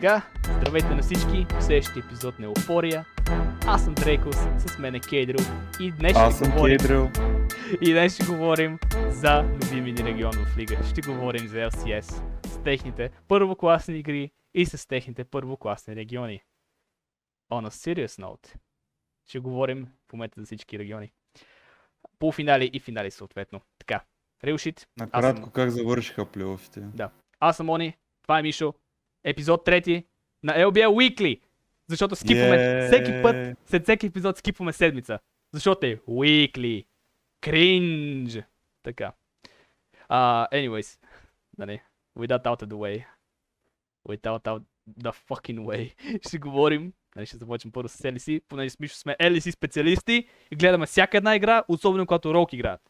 така, здравейте на всички в следващия епизод на Еуфория. Аз съм Дрейкос, с мен е Кейдрил и днес Аз ще съм говорим, Кейдрил. и днес ще говорим за любими ни регион в Лига. Ще говорим за LCS с техните първокласни игри и с техните първокласни региони. On a serious note, ще говорим в момента за всички региони. Полуфинали и финали съответно. Така, Рилшит, Накратко съм- как завършиха плейофите. аз съм Они, това е Мишо. Епизод трети на LBL Weekly. Защото скипваме Yeah. всеки път, след всеки епизод скипваме седмица. Защото е Weekly. Кринж. Така. Uh, anyways. Нали, without out of the way. Without out the fucking way. ще говорим. Нали, ще започнем първо с LEC, понеже с Мишо сме LEC специалисти и гледаме всяка една игра, особено когато Ролк играят.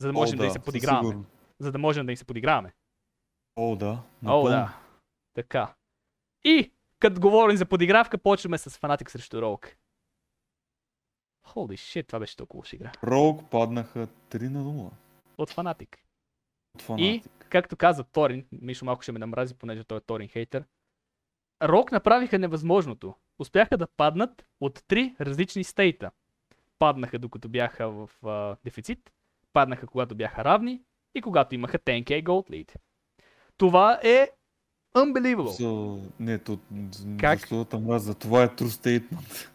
За да можем О, да, да им се подиграваме. За да можем да им се подиграваме. О, да. О, напълно. да. Така. И, като говорим за подигравка, почваме с фанатик срещу Роук. Holy shit, това беше толкова лоша игра. Роук паднаха 3 на 0. От фанатик. От фанатик. Както каза Торин, Мишо малко ще ме намрази, понеже той е Торин хейтер. Рок направиха невъзможното. Успяха да паднат от три различни стейта. Паднаха докато бяха в а, дефицит, паднаха когато бяха равни и когато имаха 10k gold lead. Това е unbelievable. So, не, то, Как? Защо да? Това е true statement.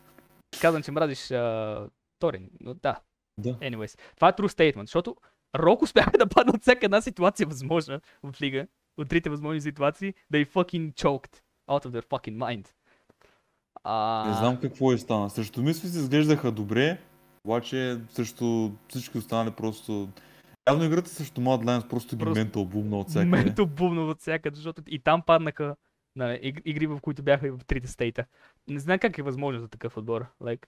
Казвам, че мразиш а, Торин, но да. Да. Anyways, това е true statement, защото Рок успяха да паднат от всяка една ситуация възможна в лига, от трите възможни ситуации, да и fucking choked out of their fucking mind. А... Не знам какво е стана. Срещу мисли се изглеждаха добре, обаче срещу всички останали просто... Явно играта срещу Mad Lions просто ги Просто ментал бумна от всякъде. Мето бумна от всякъде, защото и там паднаха иг- игри, в които бяха и в трите стейта. Не знам как е възможно за такъв отбор. Like,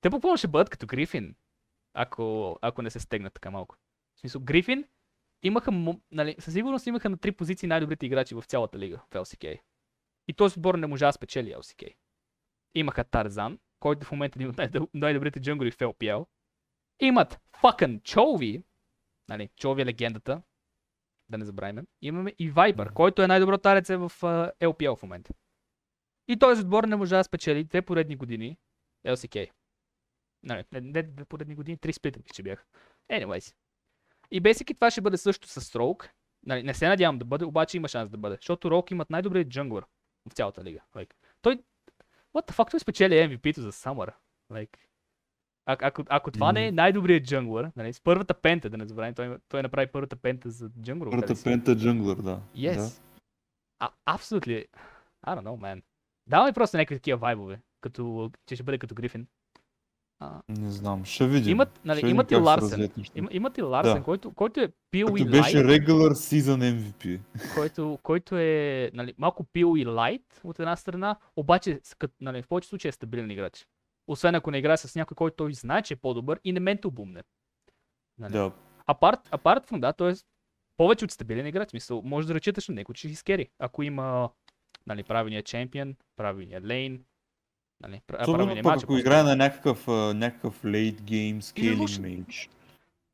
те буквално ще бъдат като Грифин, ако, ако не се стегнат така малко. В смисъл, Грифин имаха, нали, със сигурност имаха на три позиции най-добрите играчи в цялата лига в LCK. И този отбор не можа да спечели LCK. Имаха Тарзан, който в момента е един от най- най-добрите джунгли в LPL. Имат fucking Чови, нали, Чови е легендата, да не забравим. Имаме и Viper, който е най-добро тареце в а, LPL в момента. И този отбор не може да спечели две поредни години LCK. Не, не, не две поредни години, три сплитъпки, че бяха. Anyways. И basically това ще бъде също с Rogue. Нали, не се надявам да бъде, обаче има шанс да бъде. Защото Rogue имат най-добрият джунглър в цялата лига. Like, той, what the fuck, той спечели MVP-то за Summer. Like, а, ако, ако това не е най-добрият джунглър, нали, с първата пента, да не забравим, той, той направи първата пента за джунглър. Първата пента джунглър, да. Yes. Да. А, абсолютно. I don't know, man. Давай просто някакви такива вайбове, като, че ще бъде като Грифин. А, Не знам, ще видим. имат, нали, Ще имат и Ларсен. Има, имат и Ларсен, Да. който, който е пил и беше лайт, regular season MVP. който, който е нали, малко пил и лайт от една страна, обаче нали, в повечето случаи е стабилен играч. Освен ако не играе с някой, който той знае, че е по-добър и не ментал бумне. Нали? Да. Апарт, апарт that, т.е. повече от стабилен играч, смисъл, може да разчиташ на него, че изкери. Ако има нали, правилния чемпион, правилния лейн, нали, правилния матч. ако играе на някакъв, някакъв late game scaling mage.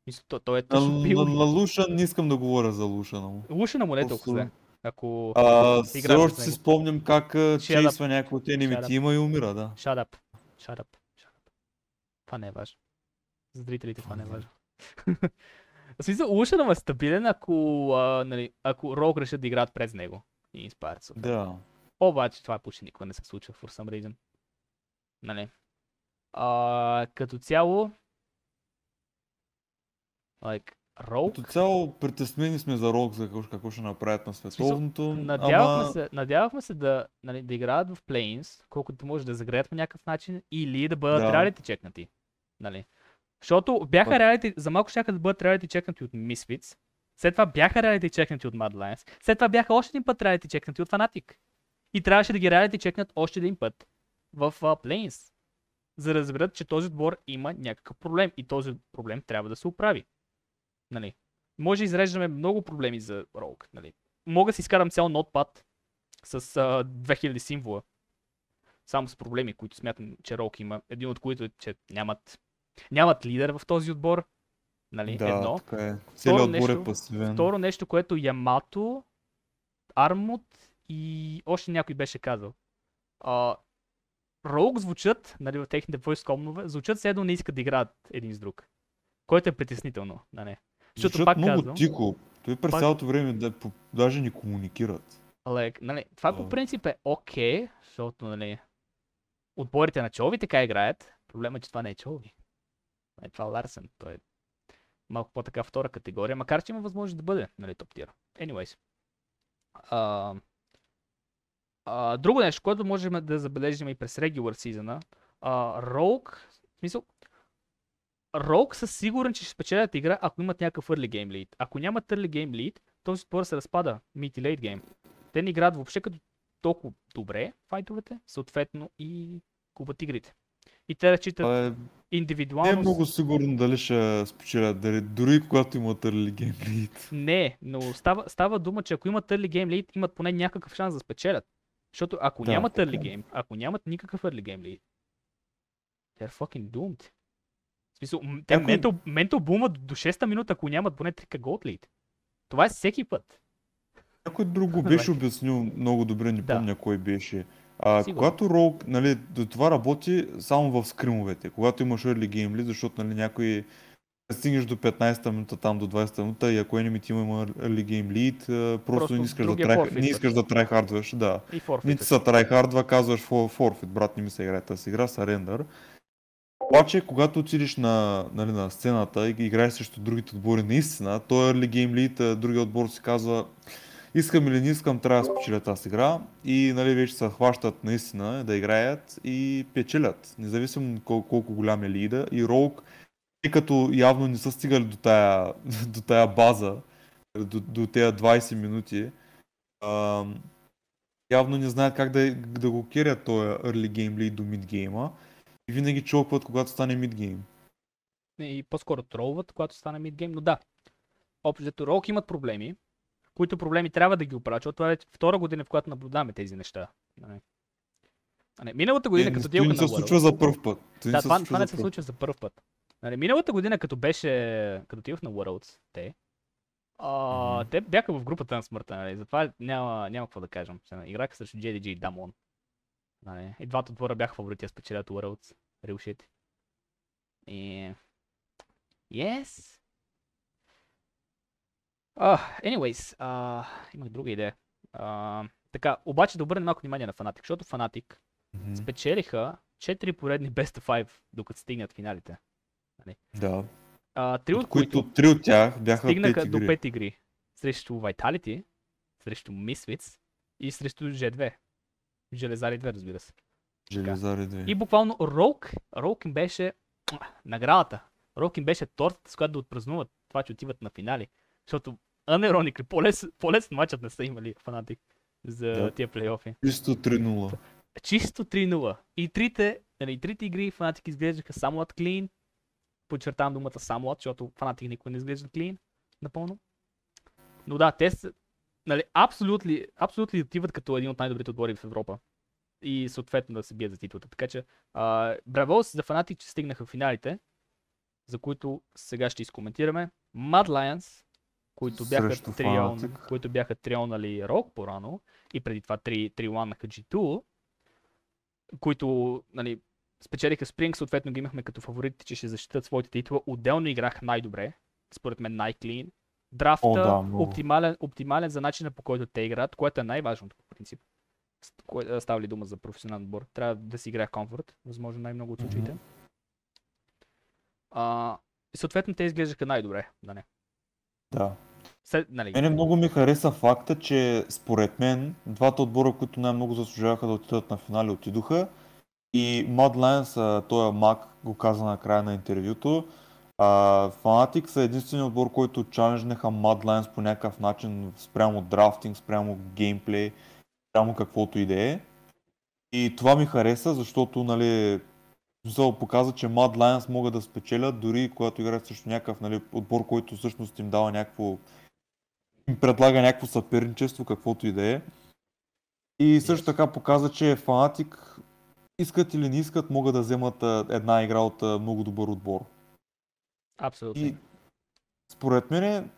Мисля, то, той е точно бил. на, на Лушан не искам да говоря за Лушана му. Луша на монета, ако Просто- взе. Ако А, все още си спомням как чейсва някой от Shut енеми up. тима и умира, да. Shut up. Shut up. Shut up. Това не е важно. За зрителите това не е важно. В смисъл, му е стабилен, ако, а, нали, ако Рог решат да играят през него. И Inspired. Да. Обаче това почти никога не се случва for some reason. Нали? А, като цяло... Like, Rogue... Като цяло притеснени сме за Рок, за какво, какво ще направят на световното. Надявахме, ама... се, надявахме се да, нали, да играят в Plains, колкото може да загреят по някакъв начин, или да бъдат Да. реалити чекнати. Нали? Защото бяха реалити, за малко ще да бъдат реалити чекнати от Misfits, след това бяха реалити чекнати от Mad Lions, след това бяха още един път реалити чекнати от Fnatic. И трябваше да ги реалити чекнат още един път в uh, Plains, за да разберат, че този отбор има някакъв проблем и този проблем трябва да се оправи. Нали? Може да изреждаме много проблеми за Rogue. Нали? Мога да си изкарам цял нотпад с uh, 2000 символа. Само с проблеми, които смятам, че Rogue има. Един от които е, че нямат, нямат лидер в този отбор. Нали? Да, Едно. така е. Целият отбор нещо- е пасивен. Второ нещо, което Ямато, Армут и още някой беше казал. А, Rogue звучат, нали, в техните voice комнове, звучат все едно не искат да играят един с друг. Което е притеснително, да не. Защото Звучат пак много казвам, тихо. Той през Пак- цялото време да, по- даже не комуникират. like, нали, това по принцип е окей, защото нали, отборите на Чови така играят. Проблема е, че това не е Чови. Е, това Ларсен. Той е малко по-така втора категория, макар че има възможност да бъде нали, топ тир. Anyways. А, а, друго нещо, което можем да забележим и през regular сезона, а, Rogue, в смисъл, Rogue са сигурен, че ще спечелят игра, ако имат някакъв early game lead. Ако нямат early game lead, този спор се разпада mid и late game. Те не играят въобще като толкова добре файтовете, съответно и губят игрите. И те разчитат Това е, не индивидуално. е много сигурно дали ще спечелят, дали, дори когато имат early game lead. Не, но става, става дума, че ако имат early game lead, имат поне някакъв шанс да спечелят. Защото ако Да, нямат early е. game, ако нямат никакъв early game lead, they're fucking doomed. Смисъл, те Някой- ментал, ментал бумат до 6-та минута, ако нямат поне 3 gold lead. Това е всеки път. Някой друг го беше обяснил много добре, не Да. помня кой беше. А, Сигурно. когато Rogue, нали, до това работи само в скримовете, когато имаш early game lead, защото нали, някой стигнеш до 15-та минута, там до 20-та минута и ако enemy team има early game lead, просто, Просто не искаш да, трай, не искаш да трайхардваш, да. И forfeit. Нито са трайхардва, казваш for, forfeit, брат, не ми се играе тази игра, surrender. Обаче, когато отидеш на, нали, на сцената и играеш срещу другите отбори наистина, той early game lead, а, другия отбор си казва искам или не искам, трябва да спечеля тази игра и нали, вече се хващат наистина да играят и печелят, независимо колко, колко голям е лида. И Rogue, тъй като явно не са стигали до тая, до тая база, до, до тези 20 минути, ам, явно не знаят как да, да го керят този early game lead до mid гейма и винаги чокват, когато стане mid гейм. и по-скоро тролват, когато стане мидгейм, но да. Общо взето Рок имат проблеми, които проблеми трябва да ги оправят, защото това е втора година, в която наблюдаваме тези неща. А не, миналата година, Е, като не на се Worlds- случва за първ път. Да, се това, това не се случва за първ път. Нали, миналата година, като беше, като отидох на Worlds, те, а, Мгм. те бяха в групата на смъртта, нали, затова няма, няма какво да кажем. Играха срещу JDG и Damon. Нали, и двата отбора бяха фаворити да спечелят Worlds. Real shit. И... Yes. Uh, anyways, uh, имах друга идея. Uh, така, обаче да обърнем малко внимание на Fnatic, защото Fnatic Мгм. спечелиха 4 поредни Best of 5, докато стигнат финалите. Да. А, три от, От които които три от тях бяха стигнаха пет до игри. 5 игри. Срещу Vitality, срещу Misfits и срещу G2. Железари 2, разбира се. Железари 2. И буквално Роук, Роук им беше наградата. Роук им беше тортата, с която да отпразнуват това, че отиват на финали. Защото unironically, по-лес, по-лесен матчът не са имали фанатик за Да. тия плейофи. Чисто 3-0. Чисто 3-0. И трите, нали, трите игри Fnatic изглеждаха само от клин. Подчертавам думата само от, защото Fnatic никога не изглежда клин. Напълно. Но да, те нали, абсолютно, абсолютно отиват като един от най-добрите отбори в Европа. И съответно да се бият за титлата. Така че, а, браво за Fnatic, че стигнаха в финалите, за които сега ще изкоментираме. Mad Lions, които бяха, трион, които бяха трионали Рок по-рано и преди това 3-1 на G2, които нали, спечелиха Спринг, съответно ги имахме като фаворити, че ще защитат своите титла. Отделно играх най-добре, според мен най-клин. Драфта О, да, много. оптимален, оптимален за начина по който те играят, което е най-важното по принцип. Става ли дума за професионален отбор? Трябва да си играе комфорт, възможно най-много от случаите. А, и съответно те изглеждаха най-добре. Да не. Да. След, нали, Мене много ми хареса факта, че според мен двата отбора, които най-много заслужаваха да отидат на финали, отидоха. И Mad Lions, този Мак го каза на края на интервюто, Fnatic са единственият отбор, който чаленджнаха Mad Lions по някакъв начин спрямо драфтинг, спрямо геймплей, спрямо каквото и да е. И това ми хареса, защото нали, смисъл показа, че Mad Lions могат да спечелят, дори когато играят срещу някакъв нали, отбор, който всъщност им дава някакво им предлага някакво съперничество, каквото и да е. И също така показа, че фанатик искат или не искат, могат да вземат една игра от много добър отбор. Абсолютно. И според мен е,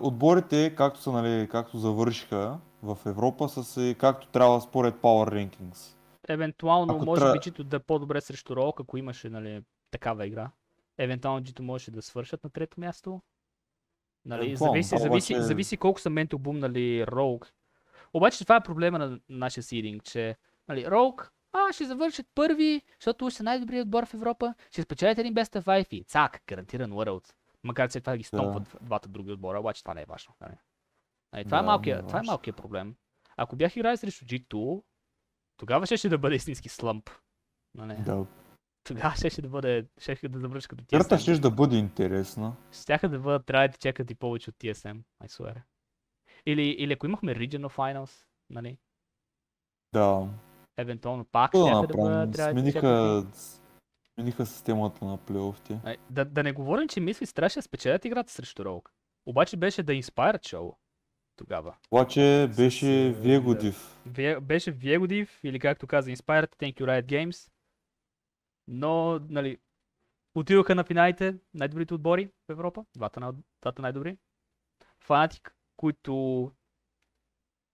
отборите, както, са, нали, както завършиха, в Европа са се както трябва според Power Rankings. Евентуално Ако може трябва- би Джито да е по-добре срещу Рок, ако имаше нали, такава игра. Евентуално Джито можеше да свършат на трето място. Нали, зависи, зависи, обаче- зависи колко са менто бумнали Роуг. Обаче това е проблема на нашия сидинг, че нали, Роуг, а, ще завършат първи, защото ще най-добрият отбор в Европа, ще спечелят един Best of 5 и цак, гарантиран World. Макар че това ги стомпват двата други отбора, обаче това не е важно. Нали. Нали, това, е Да, малкия, не е това е малкият проблем. Ако бях играли срещу G2, тогава ще, ще да бъде истински слъмп. Нали? Да. Тогава ще, ще да бъде, ще да завърши като TSM. ще да бъде интересна. Щяха да бъдат, трябва да чекат и повече от TSM, I swear. Или, или ако имахме Regional Finals, нали? Да. Евентуално пак Какво да да бъдат, да. Смениха, смениха системата на плейофите. Да, да не говорим, че мисли трябваше да спечелят играта срещу Rogue. Обаче беше да Inspired Show тогава. Обаче беше е, Вегодив. Вие- Беше Viegodiv, или както каза Inspired, Thank you Riot Games. Но, нали, отидоха на финалите най-добрите отбори в Европа, двата, на- двата най-добри. Фанатик, които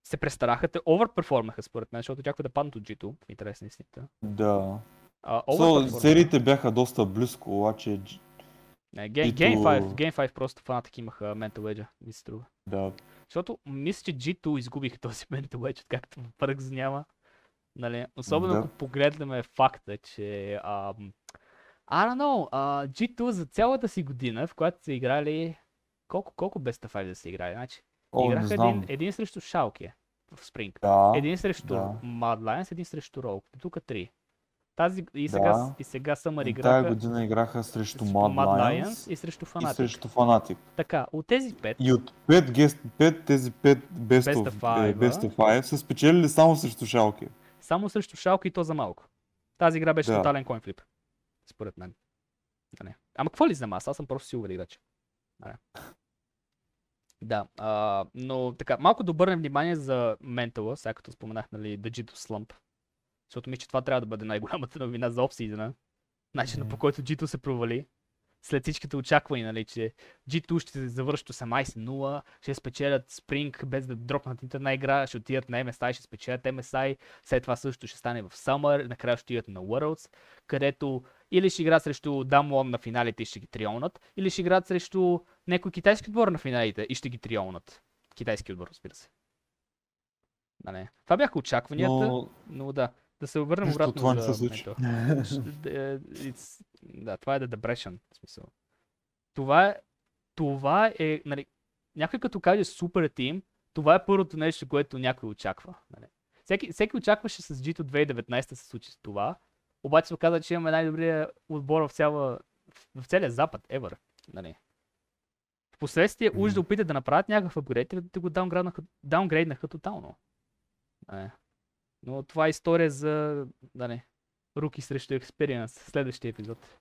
се престараха, те оверперформаха според мен, защото очаква да паднат от G2, в интерес на истината. Да. А, So, сериите бяха доста близко, обаче Не, Game, G2 Game 5, Game 5 просто фанатик имаха Mental Edge, ми се струва. да. Защото мисля, че G2 изгубиха този Mental Edge, откакто Пърк няма. Нали? Особено Да. ако погледнем факта, че ам, I don't know, а, G2 за цялата си година, в която са играли колко, колко of 5 да са играли? Значи, О, играха един, един срещу Шалке в Спринг. Да. Един срещу да. Mad Lions, един срещу Rogue. Тук три. Тази и сега, Да. и сега Summer Тая играха година играха срещу срещу Mad Lions и срещу и Fnatic. срещу Fnatic. Така, от тези пет, И от 5, гест, 5 тези 5 Best, Best of, of five, е, Best of 5 са спечелили само срещу Шалке. Само срещу Шалка и то за малко. Тази игра беше Да. тотален коинфлип. Според мен. Да, не. Ама какво ли знам аз? Аз съм просто силовер играч. Да, не. Да, а, но така, малко да обърнем внимание за ментала, сега като споменах, нали, G2 Slump. Защото мисля, че това трябва да бъде най-голямата новина за обсидена. Начинът Мгм. по който G2 се провали. След всичките очаквания, нали, че G2 ще завършат 18-0, ще спечелят Spring без да дропнат нито една игра, ще отидат на MSI, ще спечелят MSI, след това също ще стане в Summer, накрая ще отидат на Worlds, където или ще играят срещу Damwon на финалите и ще ги триолнат, или ще играят срещу някой китайски отбор на финалите и ще ги триолнат. Китайски отбор, разбира се. Да, не. Това бяха очакванията, но, Но да. Да се обърнем обратно това не се случи. Е, Да, това е The Depression. В смисъл. Това е, това е, нали, някой като каже супер тим, това е първото нещо, което някой очаква. Нали. Всеки, всеки очакваше с G2 2019 да се случи с това, обаче се оказа, че имаме най-добрия отбор в, цяла, в целия запад, ever. Нали. Впоследствие уж да опитат да направят някакъв апгрейд и да го даунгрейднаха, даунгрейднаха тотално. Нали. Но това е история за, да не, руки срещу експириенс, следващия епизод.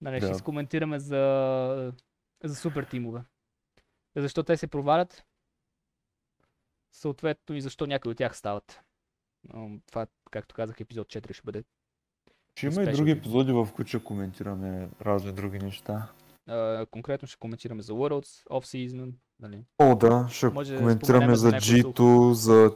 Нали, ще Да. изкоментираме за, за супер тимове. Защо те се провалят? Съответно и защо някои от тях стават. Но това, както казах, епизод 4 ще бъде. Ще има и други епизоди, в които ще коментираме разни други неща. А, конкретно ще коментираме за Worlds, Off-Season, нали? О, да, ще Може коментираме за за някой G2, за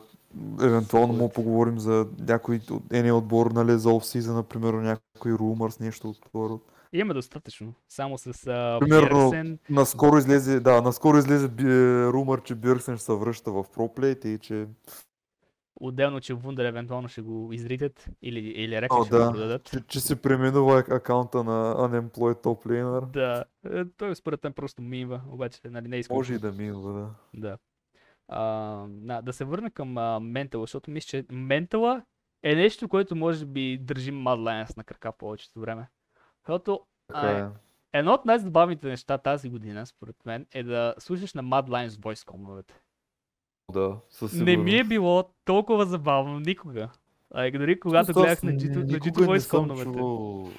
евентуално му поговорим за някой от ения отбор, нали, за офсиза, например, някой румърс, нещо от това. Имаме достатъчно. Само с а, Примерно, Бjergsen, Наскоро излезе, да, наскоро излезе би, румър, че Бирсен ще се връща в проплейте и че, отделно, че Вундер евентуално ще го изритат или, или Рекли О, ще го да. продадат. че, че се преименува акаунта на Unemployed Top Laner. Да, е, той според мен просто мива, обаче нали, не е Може и да минва, да. Да. А, да, да се върна към а, ментала, защото мисля, че ментала е нещо, което може би държи Mad Lions на крака повечето време. Защото а, е. едно от най-забавните неща тази година, според мен, е да слушаш на Mad Lions voice комовете. Да, със Не ми е било толкова забавно никога. А, дори когато Просто гледах на G2, на никога G2 не voice чувал-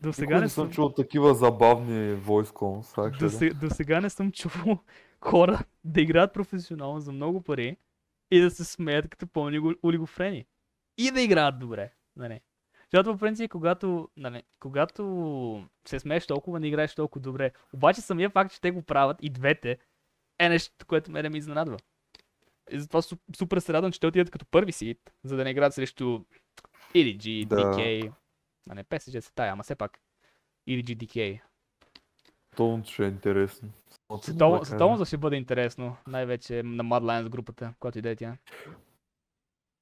До сега не не съм чувал такива забавни voice До, actually. се, до сега не съм чувал хора да играят професионално за много пари и да се смеят като пълни го- олигофрени. И да играят добре. Нали. Защото по принцип, когато, нали, когато се смееш толкова, не играеш толкова добре. Обаче самия факт, че те го правят и двете, е нещо, което мене ми изненадва. И затова су- супер се радвам, че те отидат като първи сид, за да не играят срещу EDG, Да. DK. А не PSG са тая, ама все пак. EDG, DK. Тон ще е интересно. Световното ще бъде интересно, най-вече на Mad Lions групата, която иде тя.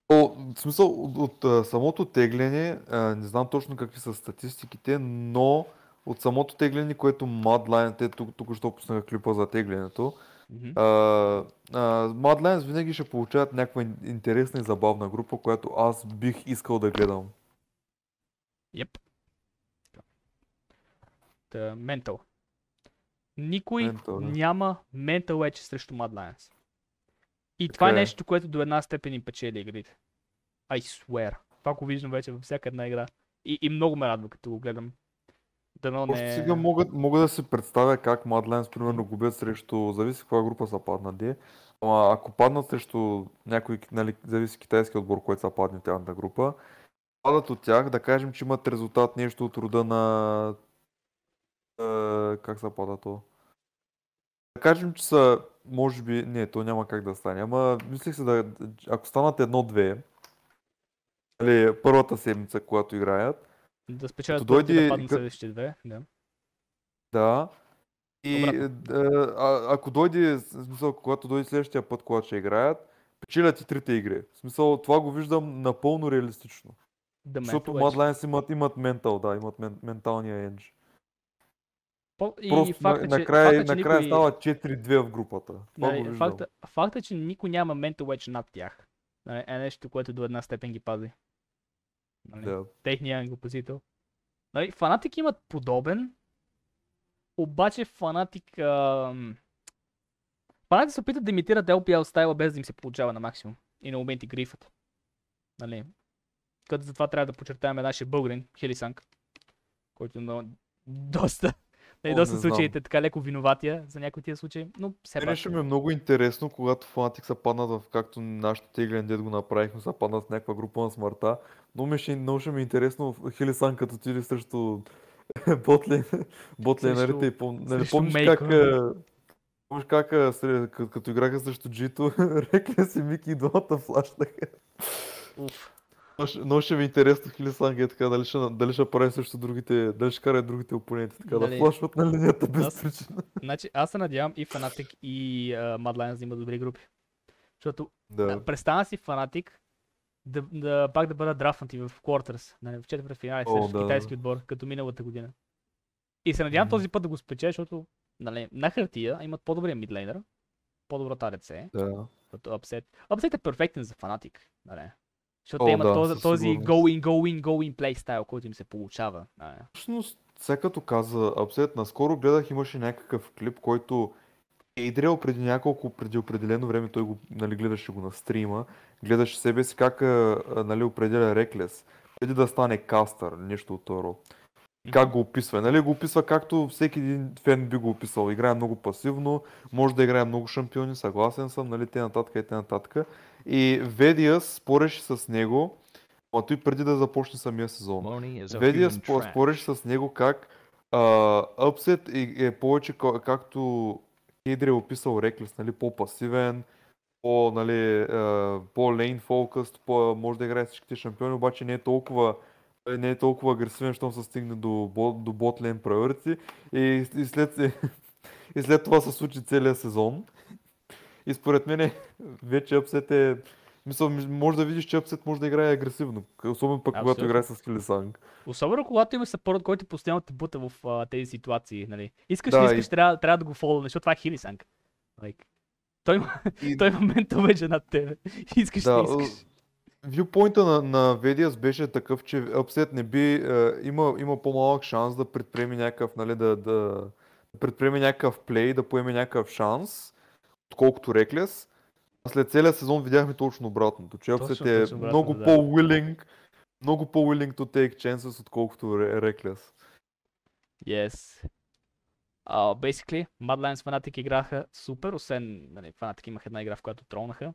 О, в смисъл, от, от самото тегляне, а, не знам точно какви са статистиките, но от самото тегляне, което Mad Lions, те тук, тук що пуснаха клипа за теглянето, А, Mad Lions винаги ще получават някаква ин- интересна и забавна група, която аз бих искал да гледам. Та, Mental. Никой Mental, да. няма Mental Edge срещу Mad Lions. И това е Така е. нещо, което до една степен им печели игрите. I swear. Това го виждам вече във всяка една игра. И, и много ме радва, като го гледам. Дано не... сега мога, мога да си представя как Lions, примерно, губят срещу, зависи каква група са паднали, ама ако паднат срещу някой, нали, зависи китайски отбор, който са падне тяхната група, падат от тях, да кажем, че имат резултат нещо от рода на... Е, как се пада то? Да кажем, че са, може би, не, то няма как да стане, ама мислих се да, ако станат едно-две, нали, първата седмица, когато играят, Да спечелят като първите да дойде- паднат следващите две. Да. Да. И Обратно. а, а, ако дойде, в смисъл, когато дойде следващия път, когато ще играят, печелят и трите игри. В смисъл, това го виждам напълно реалистично. The Защото Mental Edge. Mad Lions имат, имат ментал, да, имат мен, менталния едж. По- И Просто факта, на, че, накрая, факта, че накрая никой... става 4-2 в групата. Това Нали, виждам. факта, факта, че никой няма Edge над тях. Нали, е нещо, което до една степен ги пази. Нали? Да. техния опозител. Нали, Фанатик имат подобен, обаче Фанатик... Ам... Фанатик се опитат да имитират LPL стайла без да им се получава на максимум. И на моменти грифът. Нали? Като затова трябва да подчертаем нашия българин, Хелисанг, който на доста, нали, О, доста не знам. случаите така леко виноватия за някои тия случаи, но все пак. ще ми е много интересно, когато Fnatic са паднат в както нашото теглен дед го направихме, са паднат в някаква група на смъртта. Но ми ще, много ще ми е интересно Хилисан като отиде срещу ботлен, ботлейнерите и пом... нали, помниш Мейко. как, а, помниш как като, играха срещу Джито, Рекля си Мики и двамата флашнаха. Уф. Много ще- ми е интересно Хилисанг е така, дали ще, дали ще прави срещу другите, дали ще кара и другите опоненти така Дали- да флашват на линията без Аз- причина. Значи аз се надявам и Фанатик и uh, Mad Lions да имат добри групи. Защото Да. Да. Представя си фанатик да, да пак да бъдат драфнати в нали, в четвърт финали О, срещу да, китайски отбор, като миналата година. И се надявам Мгм. този път да го спече, защото нали, на хартия имат по-добрия мидлейнер, по-добрата АДЦ, да. като Upset. Upset е перфектен за фанатик. Нали. Защото О, те имат да, този, този go in, go in, go in play стайл, който им се получава. Нали. Всъщност, сега като каза Апсет, наскоро гледах, имаше някакъв клип, който е идрел преди няколко, преди определено време, той го нали, гледаше го на стрима, гледаше себе си как нали, определя Реклес, преди да стане кастър, нещо от. И как го описва? Нали го описва както всеки един фен би го описал. Играе много пасивно, може да играе много шампиони, съгласен съм, нали, те нататък и те нататък. И Ведиас спореше с него, а той преди да започне самия сезон. Ведия спореше с него как Upset е, е повече ка- както Хейдри е описал Реклес, нали, по-пасивен, по, нали, по-лейн фокъст, по, може да играе всичките шампиони, обаче не е толкова не е толкова агресивен, щом се стигне до, до бот лейн priority и, и, след, и след това се случи целият сезон. И според мен вече Upset е Мисъл, може да видиш, че Upset може да играе агресивно, особено пък когато играе с Хилисанг. Особено когато имаш съпорт, който постоянно те бута в а, тези ситуации. Нали. Искаш, Да, не и- искаш, трябва, трябва да го фолваме, защото това е Хилисанг. Like, той, има, И- той момента вече над тебе. Искаш, Да, не искаш. Вюпойнта на, на Ведиас беше такъв, че Upset не би, е, има, има по-малък шанс да предприеме някакъв, нали, да, да, да предприеме някакъв плей, да поеме някакъв шанс, отколкото Реклес. А след целия сезон видяхме точно обратното, че Точно, Upset е точно обратното, много да. по-willing, много по-willing to take chances, отколкото Реклес. Yes. Uh, basically, Mad Lions Fnatic играха супер, освен, нали, Fnatic имах една игра, в която тронаха.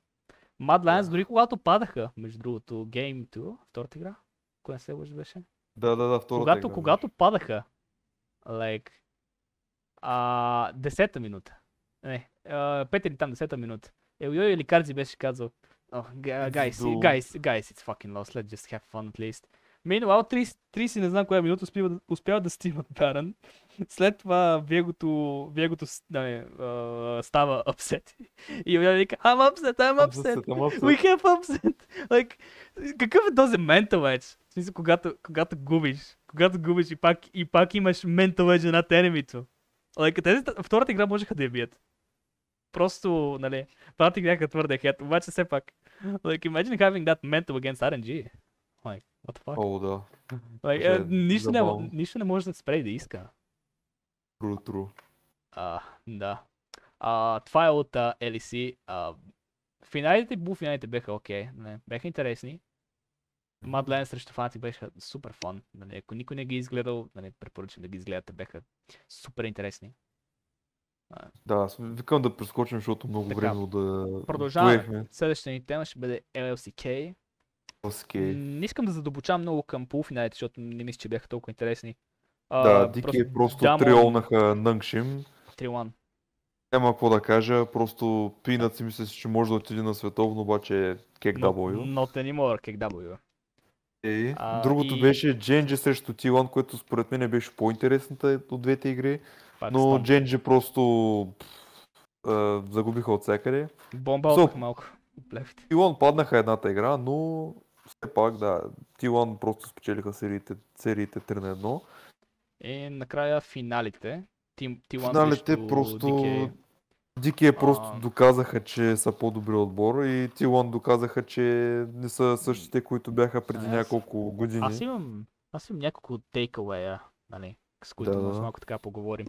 Mad Lions, дори когато падаха, между другото, Game 2, втората игра, коя се лъжи беше? Да, да, да, втората когато, игра когато падаха, like, а, десета минута, не, а, пет или там десета минута, Елио или Карзи беше казал, oh, gu- guys, guys, guys, it's fucking lost, let's just have fun at least. Meanwhile, 30, 30 не знам коя минута успява, да- успява да стимат Баран. След това Вегото, Вегото да, не, а, става upset. И Елио вика, I'm upset, I'm upset. We have upset. Like, какъв е този mental edge? В смисъл, когато, когато губиш, когато губиш и пак, и пак имаш mental edge над енемито. Like, тези, втората игра можеха да я бият. Просто, нали, първата игра бяха твърде хет, обаче все пак. Like, imagine having that mental against RNG. Like, what the fuck? О, да. like, е, нищо, не, нищо не може да спре да иска. True, true. А, да. А, това е от а, LEC. А, финалите и полуфиналите бяха окей. Okay, бяха интересни. Мадлен срещу Фанати беше супер фан. Нали, ако никой не ги е изгледал, нали, препоръчвам да ги изгледате. Бяха супер интересни. Да, аз викам да прескочим, защото много Така. време да Продължаваме. Следващата ни тема ще бъде LLCK. М, Не искам да задълбочавам много към полуфиналите, защото не мисля, че бяха толкова интересни. А, Да, Дики просто Дамон- триолнаха Нънгшим. 3-1. Няма какво да кажа, просто Пинът си мисля, че може да отиде на световно, обаче е кек Not, W. not anymore, как W. Е, А, другото и- беше Дженджи срещу Тилан, което според мен беше по-интересната от двете игри, Пак но Стон. Дженджи просто а, загубиха от всякъде. Бомба So- малко. левите. Тилан паднаха едната игра, но все пак да, Тилан просто спечелиха сериите, сериите 3 на 1. И накрая финалите. Тим, T1 Финалите срещу просто... DK. Дики просто А. доказаха, че са по-добри отбор и Тилан доказаха, че не са същите, които бяха преди Аз- няколко години. Аз имам, аз имам няколко takeaway нали, с които Да, може да. малко така поговорим.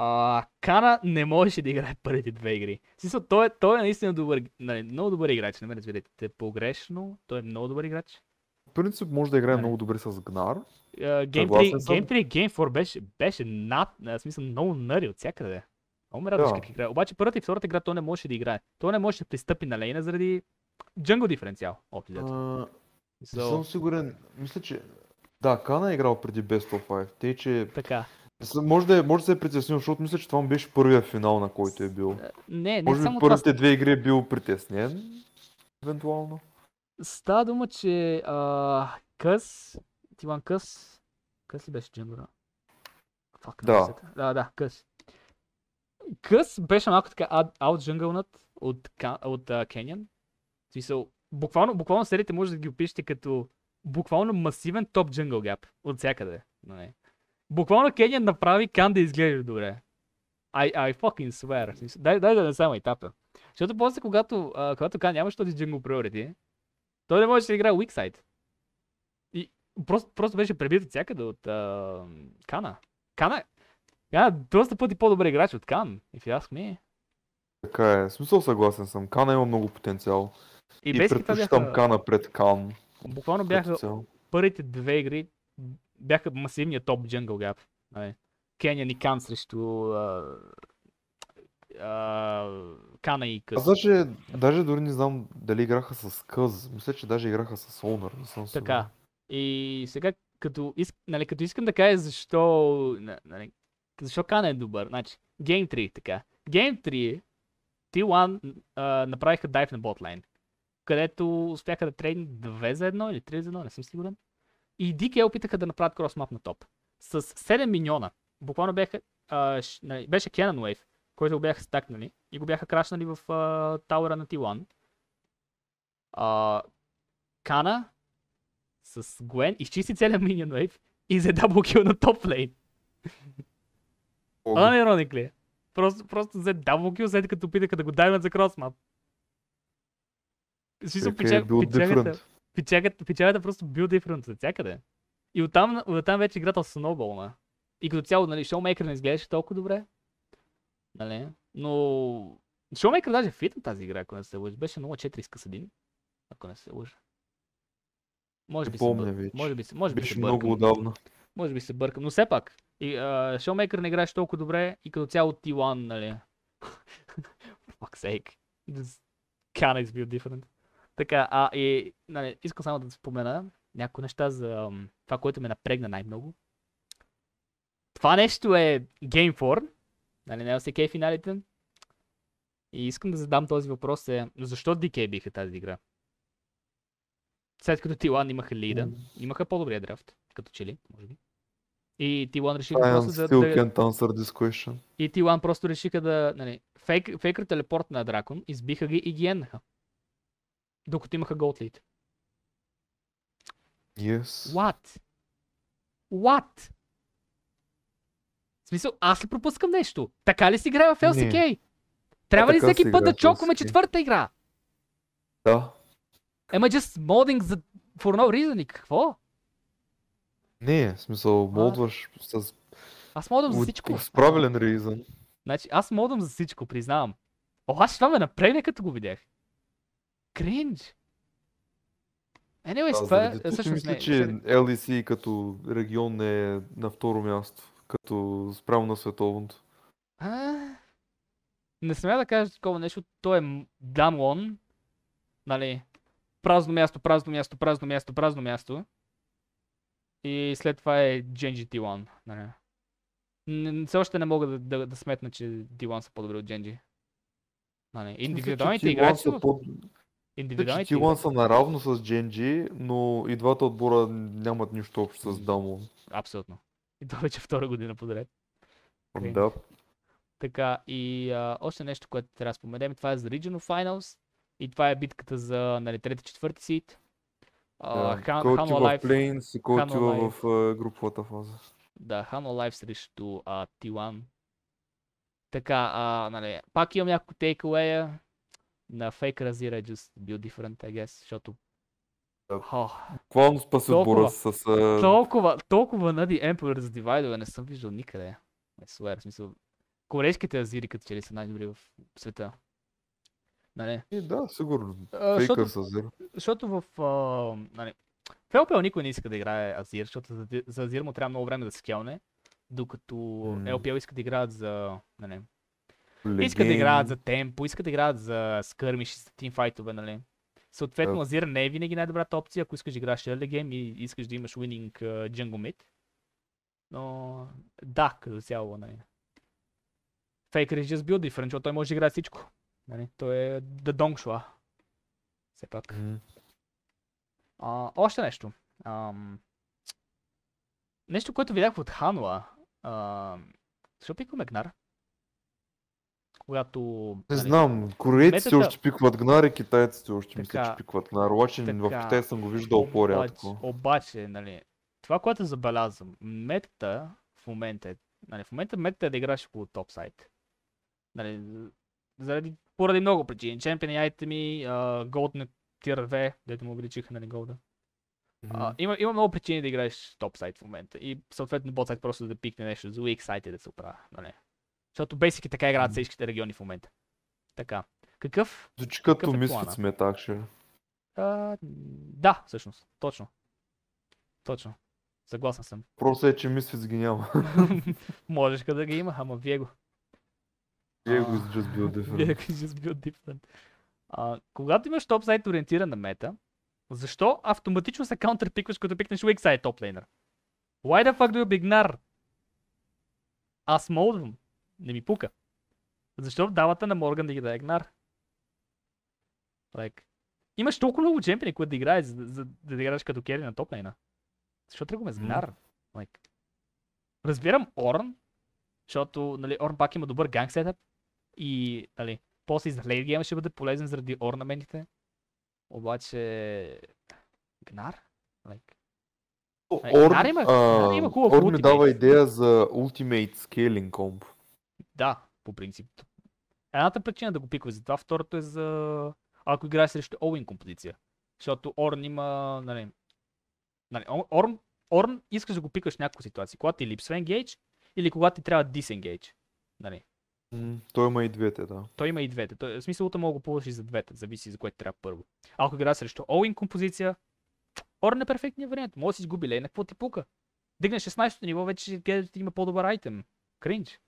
А, Кана не можеше да играе първите две игри. В смисъл, той, е, той е наистина добър, нали, много добър играч, не ме разберете те погрешно, той е много добър играч. В принцип може да играе Нали. много добре с Гнар. Game 3, Съгласен съм. Game 3 и Game 4 беше, беше над, в смисъл, много нари от всякъде. Много ме радваше Да. как играе. Обаче първата и втората игра той не можеше да играе. Той не можеше да пристъпи на лейна заради джангл диференциал. Общо. А, не съм So, сигурен. Мисля, че... Да, Кана е играл преди Best of 5. Тъй, че... така. Може да, е, може да се е притеснил, защото мисля, че това му беше първия финал, на който е бил. Не, не Може би само това. първите две игри е бил притеснен. Евентуално. Става дума, че а, Къс, Тилан Къс, Къс ли беше джанглера? Фак, не Да. Да, да, Къс. Къс беше малко така аутджънгълнат от, от uh, Кенян. В смисъл, буквално, буквално сериите може да ги опишете като буквално масивен топ джангъл гап от всякъде. Нали? Буквално Кенян направи Кан да изглежда добре. I, I fucking swear. Дай, дай да не само етапа. Защото после, когато, а, когато Кан нямаше този джангъл priority, той не можеше да играе weak side. И просто, просто беше пребит от всякъде от а, Кана. Кана, Кана е доста пъти по-добър играч от Кан. If you ask me. Така е. Смисъл съгласен съм. Кана има много потенциал. И, И, предпочитам бяха, Кана пред Кан. буквално бяха първите две игри бяха масивният топ джангъл гап. Нали? Кенян и Кан срещу Кана и Къс. Аз даже, даже дори не знам дали играха с Къз. Мисля, че даже играха с Онър. Не съм сигурен. Така. И сега, като, иск, нали, като искам да кажа защо, на- нали, защо Кана е добър, значи, Game 3, така. Game 3, T1 а, направиха дайв на ботлайн, където успяха да трейднат 2 за 1 или 3 за 1, не съм сигурен. И DK опитаха да направят кросмап на топ. С 7 миньона. Буквално бяха, а, нали, беше Cannon Wave, който го бяха стакнали и го бяха крашнали в а, тауъра на T1. А, Кана с Гвен, изчисти целият Minion Wave и взе дабл кил на топ лейн. Unironically. Просто, просто взе дабл кил, след като опитаха да го даймат за кросмап. Смисъл, е печагата. Печагата, печагата просто бил different от всякъде. И оттам, оттам вече играта сноуболна. И като цяло, нали, шоумейкър не изглеждаше толкова добре. Нали? Но... Шоумейкър даже фит на тази игра, ако не се лъжа. Беше 0-4 с Касадин. Ако не се лъжа. Може би, се, помня вече. може би, може би Беше се много бъркам. отдавна. Може би се бъркам, но все пак. И uh, Showmaker не играеше толкова добре и като цяло T1, нали. For fuck's sake. This is built different. Така, а и нали, искам само да спомена някои неща за това, което ме напрегна най-много. Това нещо е Game 4, нали, на LCK финалите. И искам да задам този въпрос е, защо DK биха тази игра? След като Тилан имаха лида, имаха по-добрия драфт, като че ли, може би. И Тилан решиха I просто да, still да, can't answer this question. и Тилан просто решиха да, нали, фейк, фейкър телепорт на Дракон, избиха ги и ги еннаха. Докато имаха лид. Yes. What? What? В смисъл, аз ли пропускам нещо? Така ли си играе в LCK? Трябва ли така всеки се път да чокваме четвърта игра? Да. Ема just modding за for no reason и какво? Не, в смисъл, молдваш с, Аз модам за всичко. с правилен reason. Значи, аз модам за всичко, признавам. Обаче това ме напрегна като го видях. Кринж. Anyways, това е всъщност мисля, не. че LEC като регион е на второ място, като спрямо на световното. А, не смея да кажа такова нещо. То е Дамлон. Нали? Празно място, празно място, празно място, празно място. И след това е Genji T1. Нали? Все още не мога да, да, да сметна, че D1 са по-добри от Genji. Нали? Индивидуалните Мисля, че T1 играчи. са по- Индивидуалните T1 играчи. са наравно с Genji, но и двата отбора нямат нищо общо с Дамон. Абсолютно. И то вече втора година подред. Да. Така, и а, още нещо, което трябва да споменем, това е за Regional Finals. И това е битката за нали, трети, четвърти сид. А, Да. Хан- Кой отива в и кой отива а, груповата фаза. да, Hano Life срещу а, T1. Така, а, нали, пак имам няколко takeaway на Fake Razira е just build different, I guess, защото Да. О, Буквално спаси отбора с... а, толкова, толкова нади Emperor с дивайдове не съм виждал никъде. I swear, в смисъл. Корейските азири като че ли са най-добри в света. Нали? и Да, сигурно. Фейкър с зеро. Защото в... А, нали, в LPL никой не иска да играе Азир, защото за, за Азир му трябва много време да скелне, докато М. LPL иска да играят за... Нали, иска да играят за темпо, иска да играят за скърмиш, за тимфайтове, нали. Съответно, Да. Азир не е винаги най-добрата опция, ако искаш да играеш early game и искаш да имаш winning uh, jungle mid. Но да, като цяло, нали. Faker is just build different, защото той може да играе всичко. Нали? Той е The Dongshua. Все пак. М. А, още нещо. Ам... Нещо, което видях от Хануа. А... Защо пикваме Гнар? Когато... Не нали, знам, корейците метата- още пикват гнар и китайците още мисля, Така, че пикват гнар. Обаче в Китай съм го виждал по-рядко. Обаче, обаче, нали, това, което забелязвам, метата в момента е, нали, в момента метата е да играш около топ сайт. Нали, заради, поради много причини. Чемпиони айтеми, голд на тир 2, дето му увеличиха, нали, голда. А, има, има много причини да играеш топ сайт в момента. И съответно бот сайт просто да пикне нещо за weak сайт и да се оправя. Нали? Защото бейсики така играят всичките региони в момента. Така. Какъв? Какъв като е мета, actually. А, да, всъщност. Точно. Точно. Съгласен съм. Просто е, че Misfits ги няма. Можеш да ги има, ама вие го. Вие го just build Вие different. го just build different. А, когато имаш топ сайт ориентирана мета, защо автоматично се каунтерпикваш, като пикнеш weak side топ лейнер? Why the fuck do you bignar? Аз молдвам. Не ми пука. Защо давата на Морган да ги даде гнар? Like, имаш толкова много чемпиони, които да играеш, за, за, за да играеш като кери на топ лейна. Защо тръгваме с гнар? Like, разбирам Орн, защото нали, Орн пак има добър ганг сетъп и нали, после и за лейт гейма ще бъде полезен заради орнамените. Обаче... Гнар? Like, Е, Орн, Гнар има- а, Гнар има хубав Орн ми дава идея за Ultimate Scaling Comp. Да, по принцип. Едната причина да го пиква за това, второто е за... Ако играеш срещу Оуин композиция. Защото Орн има... Нали, нали, Орн, Орн искаш да го пикаш в някаква ситуация. Когато ти липсва енгейдж или когато ти трябва дисенгейдж. Нали. Той има и двете, да. Той има и двете. Той, в смисъл, мога да ползваш и за двете. Зависи за което трябва първо. Ако играеш срещу Оуин композиция, Орн е перфектният вариант. Може да си изгуби лейна, какво ти пука? Дигнеш 16-то ниво, вече гледаш има по-добър айтем. Кринж.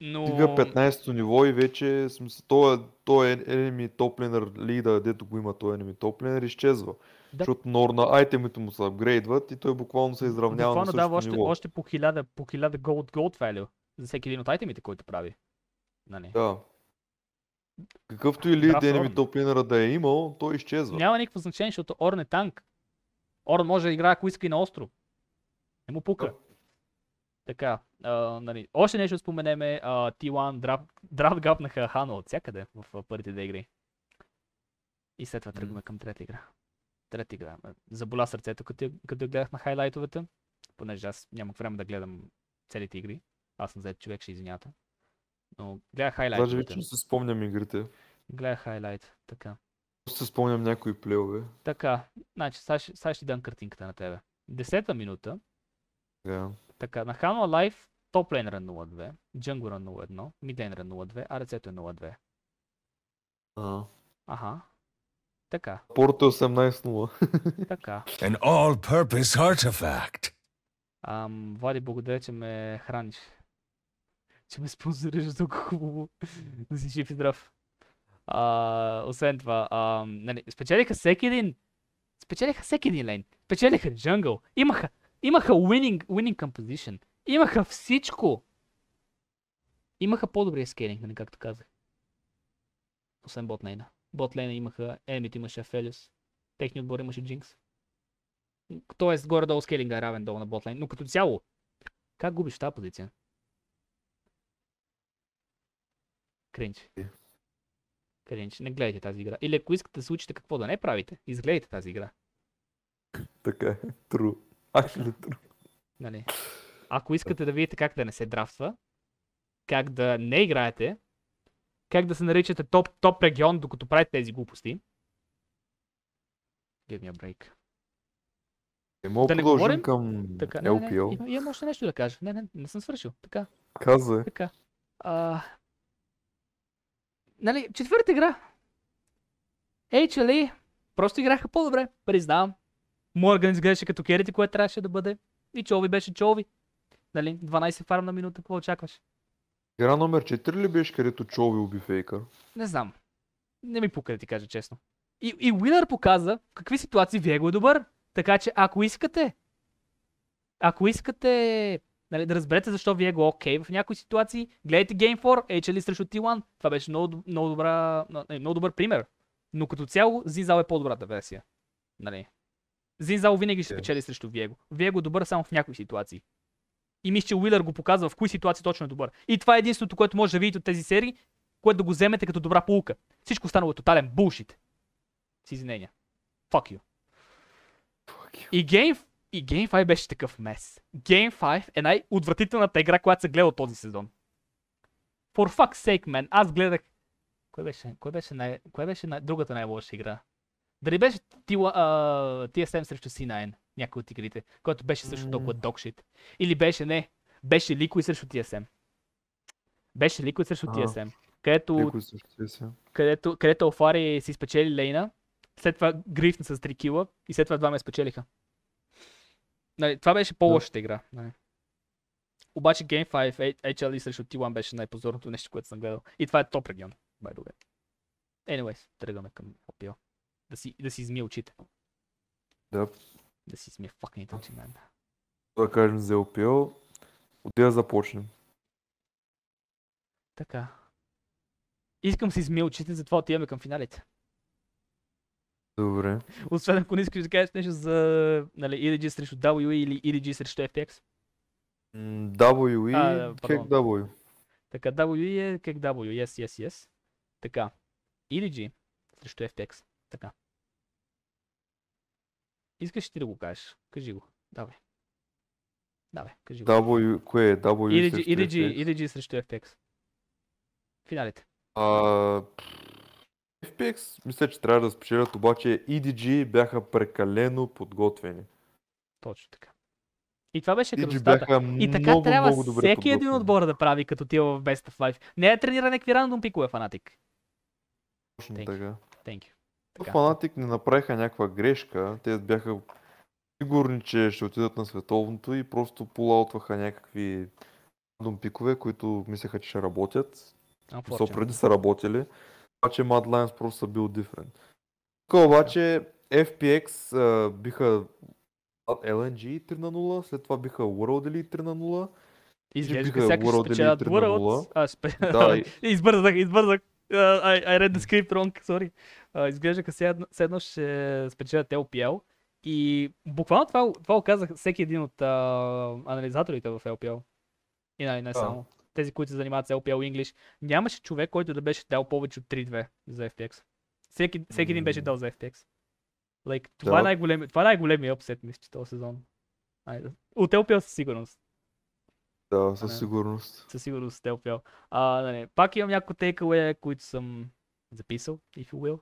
Но... Стига 15-то ниво и вече, смисъл, той, е- той е enemy топлинер лида, дето го има той enemy топлинер, изчезва. Да. Защото норна айтемите му се апгрейдват и той буквално се изравнява на Буквално същото дава още, ниво. още по 1000, по 1000 gold, gold value за всеки един от айтемите, който прави. Нали. Да. Какъвто и лид enemy Орн. топлинера да е имал, той изчезва. Няма никакво значение, защото Орн е танк. Орн може да играе ако иска и на остро. Не му пука. Да. Така, а, нали. Още нещо споменеме. А, T1 драфт, драфт гапнаха Хано от всякъде в, в първите две игри. И след това тръгваме към трета игра. Трета игра. Заболя сърцето, като, като гледах на хайлайтовете. Понеже аз нямах време да гледам целите игри. Аз съм зает човек, ще извинявате. Но гледах Даже хайлайтовете. вече не се спомням игрите. Гледах хайлайт. Така. Просто се спомням някои плейове. Така, значи, сега ще, дам картинката на тебе. Десета минута, Да. Така, на Hano Life, топ лейнера 0-2, джанглера 0-1, мидлейнера 0-2, а ръцето е 0-2. А. Аха. Така, Порто е 18-0. така. An all-purpose artifact. Ам, Влади, благодаря, че ме храниш. Че ме спонсорираш за толкова хубаво. да си жив и здрав. А, освен това, ам, нали, спечелиха всеки един. Спечелиха всеки един лейн. Спечелиха джангъл. Имаха, имаха winning, winning composition. Имаха всичко. Имаха по-добрия скейлинг, нали, както казах. Освен бот лейна. Бот лейна имаха, Емит имаше Фелиус. Техният отбор имаше Джинкс. Тоест, горе-долу скейлинга е равен долу на ботлейн. Но като цяло, как губиш тази позиция? Кринч. Е. Кринч. Не гледайте тази игра. Или ако искате да се учите какво да не правите, изгледайте тази игра. така е. True. Нали? Ако искате да видите как да не се драфтва, как да не играете, как да се наричате топ, топ регион, докато правите тези глупости, give me a break. Не мога Да не продължим говорим? към Така, не, не, не, LPL. има- имам още нещо да кажа. Не, не, не съм свършил. Така. Каза. Така. А... Нали, четвърта игра. HLE просто играха по-добре, признавам. Морган изглеждаше като керити, което трябваше да бъде. И Чови беше Чови. Нали, 12 фарм на минута, какво очакваш? Игра номер 4 ли беше, където Чови уби Фейкър? Не знам. Не ми пука да ти кажа честно. И, и Уинър показа в какви ситуации Виего е добър. Така че ако искате, ако искате нали, да разберете защо Виего е окей в някои ситуации, гледайте Game 4, HL срещу T1. Това беше много, много, добра, не, много добър пример. Но като цяло Зинзал е по-добрата версия. Нали. Зинзал винаги ще спечели срещу Виего. Виего е добър само в някои ситуации. И мисля, че Уилър го показва в кои ситуации точно е добър. И това е единственото, което може да видите от тези серии, което да го вземете като добра полука. Всичко останало е тотален булшит. С извинения. Fuck you. Fuck you. И Game, и Game 5 беше такъв мес. Game 5 е най-отвратителната игра, която се гледа този сезон. For fuck's sake, man. Аз гледах... Кой беше, кой беше, най... кой беше най... другата най-лоша игра? Дали беше T- а, TSM срещу C9, някой от игрите, който беше също толкова докшит. Или беше, не, беше Liquid срещу TSM. Беше Liquid срещу. TSM. Където където, където Алфари си спечели лейна, след това грифна с 3 кила и след това двама я спечелиха. Нали, това беше по-лошата игра. Нали. Обаче Game 5 HLE срещу T1 беше най-позорното нещо, което съм гледал. И това е топ регион, by the way. Anyways, тръгваме към OPL. Да си, да си измия очите. Да. Да си измия fucking очи, man. Да кажем за LPL. Отде да започнем. Така. Искам си измия очите, затова отиваме към финалите. Добре. Освен ако не искаш да кажеш нещо за нали, EDG срещу WE или EDG срещу FTX. М, WE, А, пардон. W. Така, WE е как W, yes, yes, yes. Така, EDG срещу FTX. Така. Искаш ти да го кажеш? Кажи го. Давай. Давай, кажи го. W, кое е? W EDG, срещу FTX? EDG срещу FTX. Финалите. А, FPX мисля, че трябва да спечелят, обаче EDG бяха прекалено подготвени. Точно така. И това беше красотата. И така много, трябва много добре всеки един отбор да прави, като отива в Best of Life. Не да тренира някакви рандом пикове, фанатик. Точно така. Thank you. Така. Фанатик не направиха някаква грешка. Те бяха сигурни, че ще отидат на световното и просто пулаутваха някакви пикове, които мислеха, че ще работят. Unfortunate. преди са работили. Обаче Mad Lions просто са бил different. Тук обаче FPX а, биха LNG 3 на 0, след това биха World Elite 3 на 0 Изглежда сякаш спечелят Elite 3 на World. А, спе... Да, и- избързах, избързах. Uh, I, I read the script wrong, sorry. Uh, изглежда като все едно, все едно ще спечелят LPL. И буквално това, това го казах всеки един от uh, анализаторите в LPL. И не, не само. Тези, които се занимават с LPL English. Нямаше човек, който да беше дал повече от 3-2 за FPX. Всеки, всеки един беше дал за FPX. Like, това, е Да. най-големи, това е най-големия апсет, мисля, че този сезон. От LPL със сигурност. Да, Не. със сигурност. Със сигурност сте опял. А, не, не. Пак имам няколко тейкауея, които съм записал, if you will.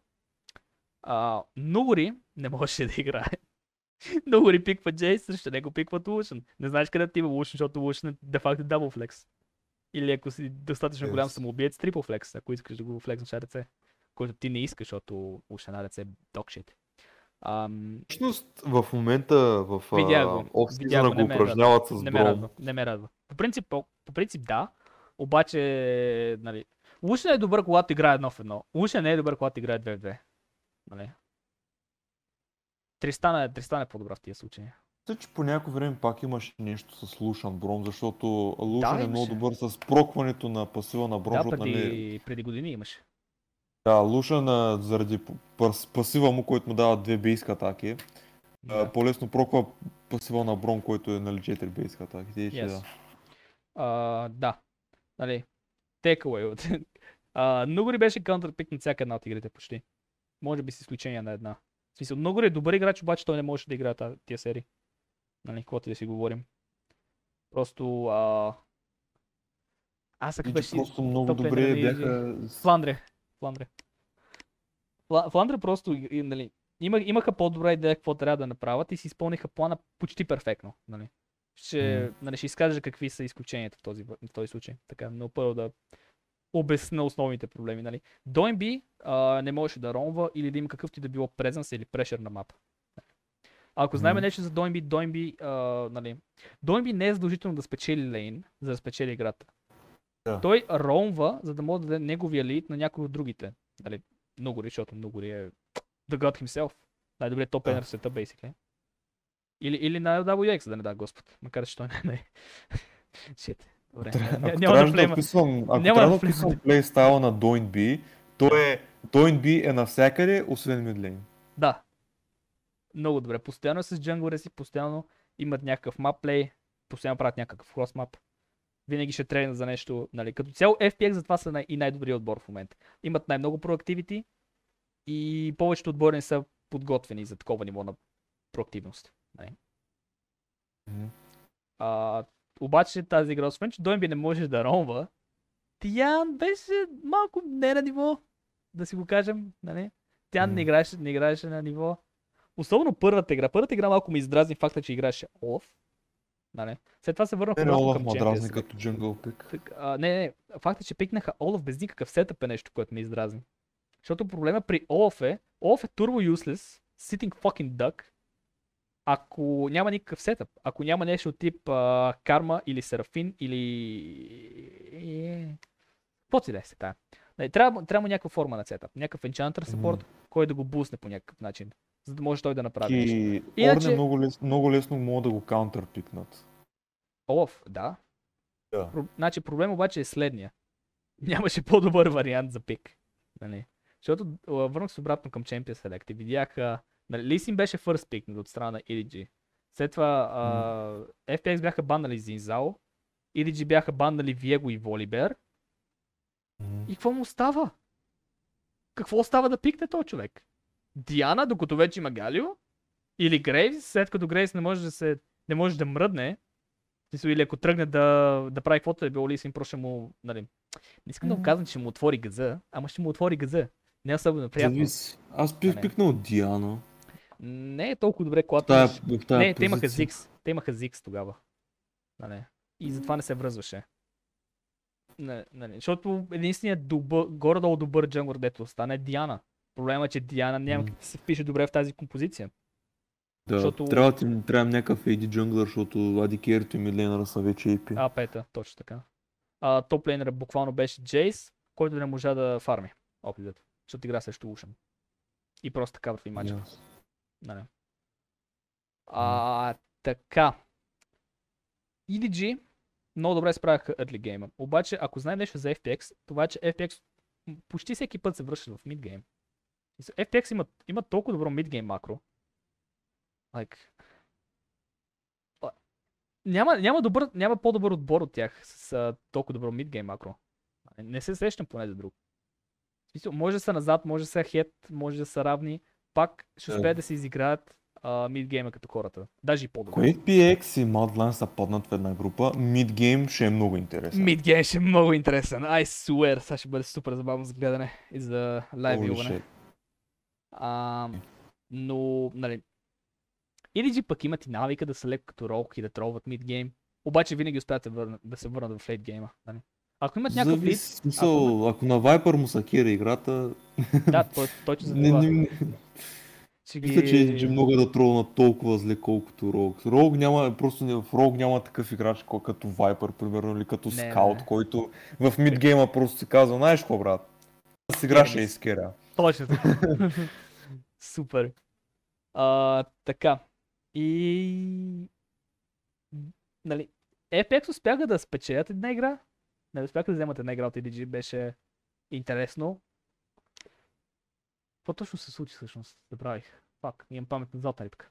А, Нугори не можеше да играе. Нугори пиква Джейс, срещу него пикват Лушен. Не знаеш къде ти има Лушен, защото Лушен е де-факто дабл флекс. Или ако си достатъчно голям Yes. самоубиец, трипл флекс, ако искаш да го флекснеш ръце. Който ти не искаш, защото Лушен ръце е докшит. Ам, Всъщност в момента в офсизона го, упражняват с не ме радва. Не ме радва. По принцип, по, по принцип да, обаче, нали, Лушен е добър, когато играе едно в едно. Лушен не е добър, когато играе 2 в 2. Нали? Тристан е, Тристан е по-добра в тия случаи. Мисля, че по някое време пак имаше нещо с Лушан Бром, защото Лушан е много добър с прокването на пасива на Бром, да, преди, нали, преди години имаше. Да, Лушан а, заради пас- пасива му, който му дава две бейски атаки, Да. по-лесно проква пасива на Бром, който е нали 4 бейски атаки. Те, Yes. да. А, да. Нали, takeaway от... Много ли беше counterpick на всяка една от игрите почти? Може би с изключение на една. В смисъл, много ли е добър играч, обаче той не може да играе тия серии. Нали, каквото да си говорим. Просто... А... Аз ако беше... просто много добре лейнер на бяха... Фландре. Фландре. Фла- Фландре просто и- нали, има, имаха по-добра идея какво трябва да направят и си изпълниха плана почти перфектно. Нали. Ще, Мгм. нали, ще изкажа какви са изключенията в този, в този случай. Така, но първо да обясня основните проблеми. Нали. Дойнби не можеше да ромва или да има какъвто и да било презенс или прешер на мапа. Ако знаем Мгм. нещо за Дойнби, Дойнби, а, нали, Дойнби не е задължително да спечели лейн, за да спечели играта. Да. Той ромва, за да може да даде неговия лид на някой от другите. Нали, много защото много е The God himself. Най-добрият топ Да. в света, basically. Или, или на WX, да не да Господ. Макар че той не е. Shit. Добре. Ако Няма да флейма. описвам, ако Няма трябва да описвам плейстайла на Doinb, той е... Doinb е навсякъде, освен мидлейн. Да. Много добре. Постоянно е с джанглера си, постоянно имат някакъв мап плей, постоянно правят някакъв крос мап. Винаги ще тренят за нещо. Нали. Като цяло FPX затова са най- и най-добрият отбор в момента. Имат най-много проактивити и повечето отбори не са подготвени за такова ниво на проактивност. Нали. Мгм. А, обаче тази игра, освен че Дойнби не може да ромва, Тиян беше малко не на ниво, да си го кажем, нали? Тя не Мгм. играеше, не играеше на ниво. Особено първата игра. Първата игра малко ми издразни факта, че играеше Олаф. Нали? След това се върнах Мене обратно Олаф към дразни като джунгъл пик. Так, а, не, не, факта, че пикнаха Олаф без никакъв сетъп е нещо, което ме издразни. Защото проблема при Олаф е, Олаф е turbo useless, sitting fucking duck, ако няма никакъв сетъп, ако няма нещо от тип а, Карма или Серафин или... Какво си да е се тая? Не, трябва, трябва някаква форма на сетъп, някакъв enchanter support, който да го бусне по някакъв начин, за да може той да направи нещо. И Иначе- Орне много, лес, много лесно могат да го каунтерпикнат. Олаф, да. Да. Про... Значи проблем обаче е следния. Нямаше по-добър вариант за пик. Нали? Защото върнах се обратно към Champions Select и видях, нали, Лисин беше first pick от страна на EDG. След това а, FPX бяха баннали Зинзао, EDG бяха баннали Viego и Волибер. И какво му става? Какво остава да пикне този човек? Диана, докато вече има Галио? Или Грейвс, след като Грейвс не може да се не може да мръдне, или ако тръгне да, да прави каквото е било Лисин, просто ще му, нали, не искам да го Мгм. казвам, че ще му отвори газа, ама ще му отвори газа. Не е особено приятно. Зависи. Аз бих пикнал Диана. Не е толкова добре, когато... тая, тая Не, те имаха позиция. Зикс. Те имаха Зикс тогава. Нали. И затова не се връзваше. Не, нали. Защото единственият добър, горе-долу добър джангър, дето остане е Диана. Проблема е, че Диана няма как да се впише добре в тази композиция. Да, защото- трябва, да ти, трябва някакъв AD джунглър, защото AD Керито и Мидлейнера са вече AP. А, пета, точно така. А, топ лейнера буквално беше Джейс, който не можа да фарми. Опитът. Защото игра срещу Ушен. И просто така върви матча. Yes. Нали. А, така. EDG много добре справяха early гейма. Обаче, ако знаем нещо за FPX, това е, че FPX почти всеки път се връща в mid game. И с- FPX има, има толкова добро game макро. Like... Няма, няма, добър, няма по-добър отбор от тях с а, толкова добро game макро. Не се срещам поне за друг. Смисъл, може да са назад, може да са хед, може да са равни. Пак ще успеят да се изиграят а, mid гейма като хората. Даже и по-добре. Ако FPX и Madlands са паднат в една група, game ще е много интересен. Game ще е много интересен. I swear, сега ще бъде супер забавно за гледане и за лайв вилване. А, но, нали, EDG пък имат и навика да са леко като ролк и да тролват game. Обаче винаги успяват да, върнат, да се върнат в лейт гейма. Нали? Ако имат някакъв лид, смисъл, ако на Viper му са кира играта, да, той, точно за не, това. не, Ще мисля, че, че могат да тролнат толкова зле, колкото Rogue. Rogue няма, просто не- в Rogue няма такъв играч, като Viper, примерно, или като Не, не, не. който в мидгейма просто си казва, знаеш какво, брат? С игра ще е се. изкеря. Точно така. Супер. А, така. И... Нали, Apex успяха да спечелят една игра. Не успяха да вземат една игра от EDG. Беше интересно. Какво точно се случи всъщност? Забравих. Фак, имам памет на златна рибка.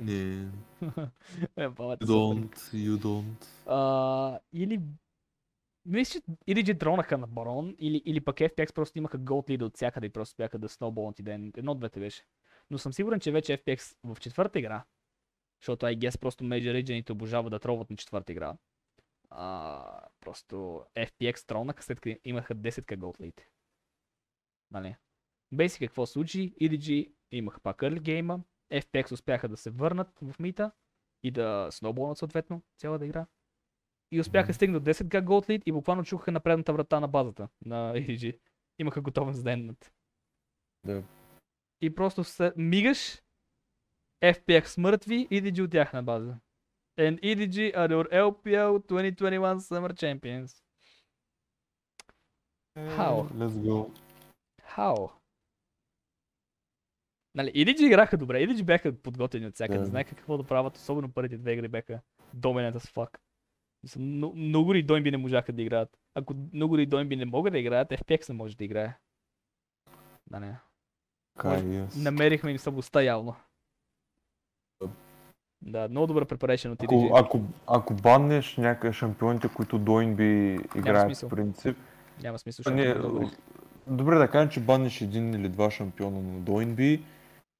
Не, памет you don't, you don't. А, или... Мисля, че или че дронаха на барон, или, или пък FPX просто имаха голд лида от всякъде и просто бяха да сноуболнат и ден. Едно от двете беше. Но съм сигурен, че вече FPX в четвърта игра, защото I guess просто Major Region обожава да троват на четвърта игра. А, просто FPX тронаха след като имаха 10к голд лид. Нали? Basic какво случи? EDG имаха пак early гейма, FPX успяха да се върнат в мита и да сноуболнат съответно цялата игра. И успяха да стигнат до 10 га голд лид и буквално чукаха на предната врата на базата на EDG. Имаха готовност да енднат. Да. И просто се мигаш, FPX мъртви, EDG от тях на база. And EDG are your LPL 2021 Summer Champions. How? Let's go. How? Нали, EDG играха добре, EDG бяха подготвени от всякъде, Да. знаеха какво да правят, особено първите две игри бяха dominant as fuck. Много и Дойнби не можаха да играят. Ако много и Дойнби не могат да играят, FPX не може да играе. Да не. Yes. Намерихме им слабостта явно. Да, много добър preparation от Ако, EDG. ако, ако баннеш някъде шампионите, които Дойнби играят в принцип, Няма смисъл, Не, е добре да кажем, че баннеш един или два шампиона на Дойнби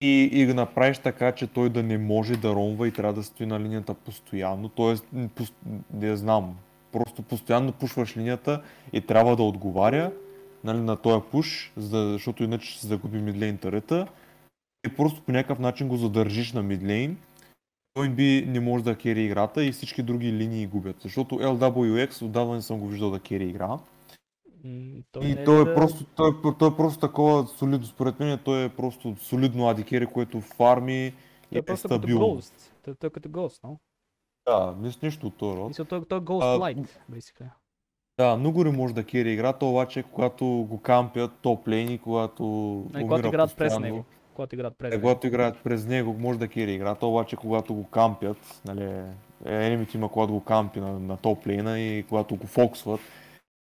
и, и направиш така, че той да не може да ромва и трябва да стои на линията постоянно. Тоест, м, пос- не знам, просто постоянно пушваш линията и трябва да отговаря нали, на този пуш, за, защото иначе ще се загуби мидлейн тарета. И просто по някакъв начин го задържиш на мидлейн. Дойнби не може да кери играта и всички други линии губят. Защото LWX отдавна не съм го виждал да кери игра. Той И не той е да- просто, той, е- той е просто такова солидно, според мен той е просто солидно адикери, което фарми Той е е стабилно. Той, той е като Ghost, no? Да, мисля нещо от този род. Мисля, той, той е Ghost А, Light, basically. Да, много не може да кери играта, обаче когато го кампят топ лейни, когато умира когато играят през него. Когато играят през Е, когато играят през него, може да кери играта, обаче когато го кампят, нали, енемите има когато го кампи на, на топ лейна и когато го фоксват,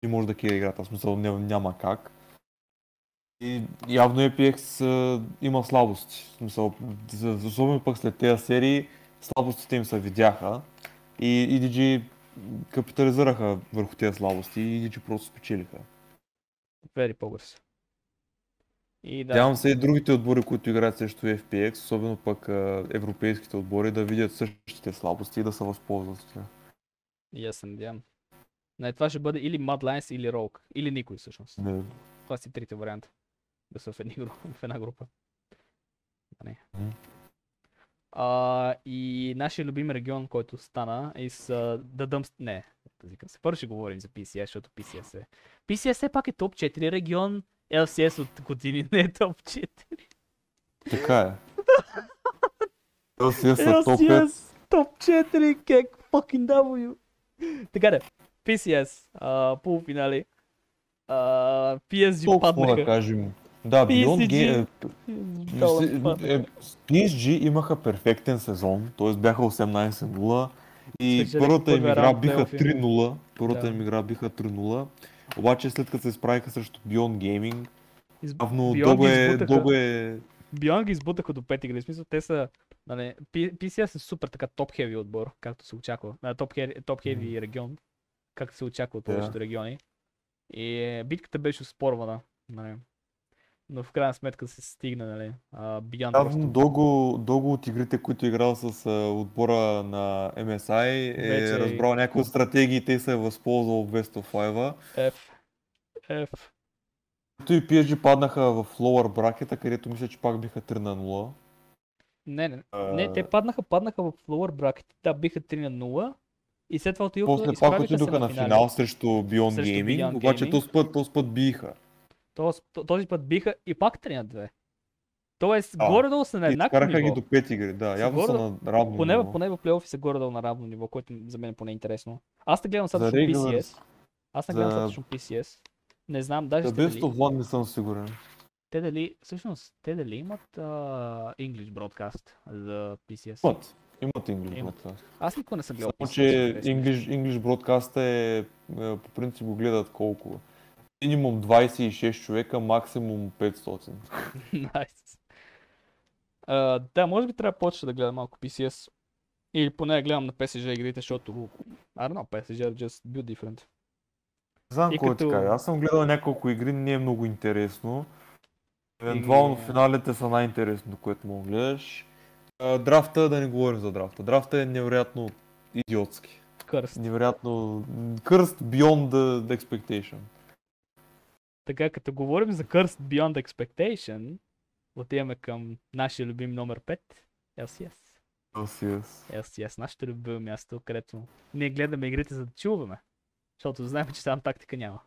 не може да кери играта, в смисъл няма, как. И явно EPX а, има слабости, в смисъл, особено пък след тези серии, слабостите им се видяха и EDG капитализираха върху тези слабости и EDG просто спечелиха. Very Poggers. И да, Надявам се и другите отбори, които играят срещу FPX, особено пък а, европейските отбори, да видят същите слабости и да се възползват от тях. и аз се надявам. Не, това ще бъде или Mad Lions, или Rogue. Или никой всъщност. Не. Това си трите варианта. Да са в, едни, в една група. Да не. А, и нашия любим регион, който стана е с uh, The Dumps... Не, викам се. Първо ще говорим за PCS, защото PCS е... PCS все пак е топ 4 регион. LCS от години не е топ 4. Така е. LCS са топ 5. LCS топ 4, как fucking W. Така да, PCS, а, полуфинали. А, PSG Толкова да паднаха. кажем. Да, Beyond PSG. Game... PSG имаха перфектен сезон, т.е. бяха 18-0 И Спечелиха първата им игра биха плейофи. 3-0. Първата Да. им игра биха 3-0. Обаче след като се изправиха срещу Beyond Gaming, Из... явно Beyond Дого ги е, избутаха. Дого е Beyond ги избутаха до 5 игри. В смисъл, те са... Нали, PCS е супер така топ-хеви отбор, както се очаква. Топ-хеви регион, както се очаква от повечето региони. И битката беше спорвана. Нали. Но в крайна сметка се стигна, нали. А, Явно просто... Дого, Дого от игрите, които е играл с а, отбора на MSI, е Вече разбрал някои от стратегиите и се е възползвал от Best of 5. F. F. Като и PSG паднаха в lower бракета, където мисля, че пак биха 3 на 0. Не, не, А, не, те паднаха, паднаха в lower bracket. Да, биха 3 на 0. И след това отидоха, После пак отидоха на финал срещу Beyond Срещу Gaming, Beyond обаче този път, този път биха. Този, този път биха и пак 3 на 2. Тоест, А, горе-долу са на еднакво ниво. ги до 5 игри, да, Са явно са горе- на равно Поне, ниво. поне в плейофи са горе-долу на равно ниво, което за мен поне е интересно. Аз не гледам достатъчно regular, PCS. Аз не гледам за- достатъчно PCS. Не знам, даже за те Best of One не съм сигурен. те дали, всъщност, те дали имат а, English broadcast за PCS. Имат, имат English Имат. Broadcast. Аз никога не съм гледал Само, че. English, English Broadcast е, е, по принцип го гледат колко? Минимум 26 човека, максимум 500. Найс. А, да, може би трябва да почна да гледам малко PCS. Или поне да гледам на PSG игрите, защото I don't know, PSG are just built different. Не знам И кой като- ти кажа. Аз съм гледал няколко игри, не е много интересно. Евентуално И- финалите са най-интересното, което мога да гледаш. А, Драфта, да не говорим за драфта. Драфта е невероятно идиотски. Кърст. Невероятно кърст beyond the, expectation. Така, като говорим за Cursed Beyond Expectation, отиваме към нашия любим номер 5, LCS. LCS. LCS, нашето любимо място, където ние гледаме игрите за да чуваме. Защото знаем, че там тактика няма.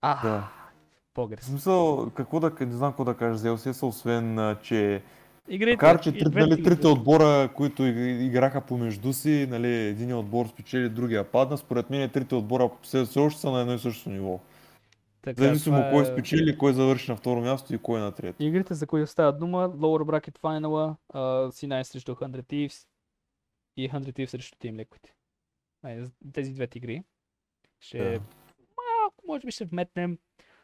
А, Да. В по-грес. смисъл, какво да, не знам какво да кажа за LCS, освен, че Игрите, Макар, че три, нали, трите отбора, които иг- играха помежду си, нали, един отбор спечели, другия падна, според мен трите отбора все, още са на едно и също ниво. Така, Зависимо кой е- спечели, кой завърши на второ място и кой на трето. Игрите, за които става дума, Lower Bracket Final, uh, C9 срещу 100 Thieves и 100 Thieves срещу Team Liquid. Ай, Тези двете игри. Ще Да. малко, може би ще вметнем.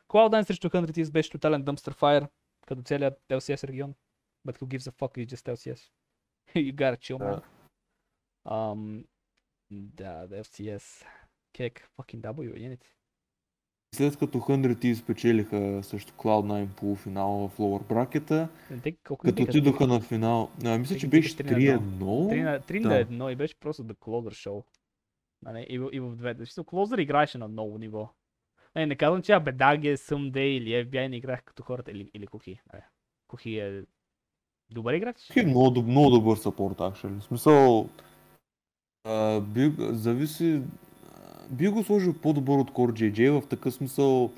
Cloud9 срещу 100 Thieves беше тотален dumpster fire, като целият LCS регион. But who gives a fuck, it's just LCS. you gotta chill, man. Да. Um, да, да, FCS. Кек, fucking W, unit. След като 100 Thieves спечелиха също Cloud9 полуфинал в Те колко като отидоха на финал, а, мисля, Те че беше 3 на 3-1. 3 на, 3 Да. на 1 и беше просто The Closer Show. Нали, и, в- и в двете. Защото Closer играеше на ново ниво. Не, не казвам, че Абедаги е Someday или FBI не играх като хората, или, или Кухи. Нали. Кухи е добър играч. Е много, много добър сапорт, actually. В смисъл, а, би, зависи, би го сложил по-добър от Core JJ в такъв смисъл.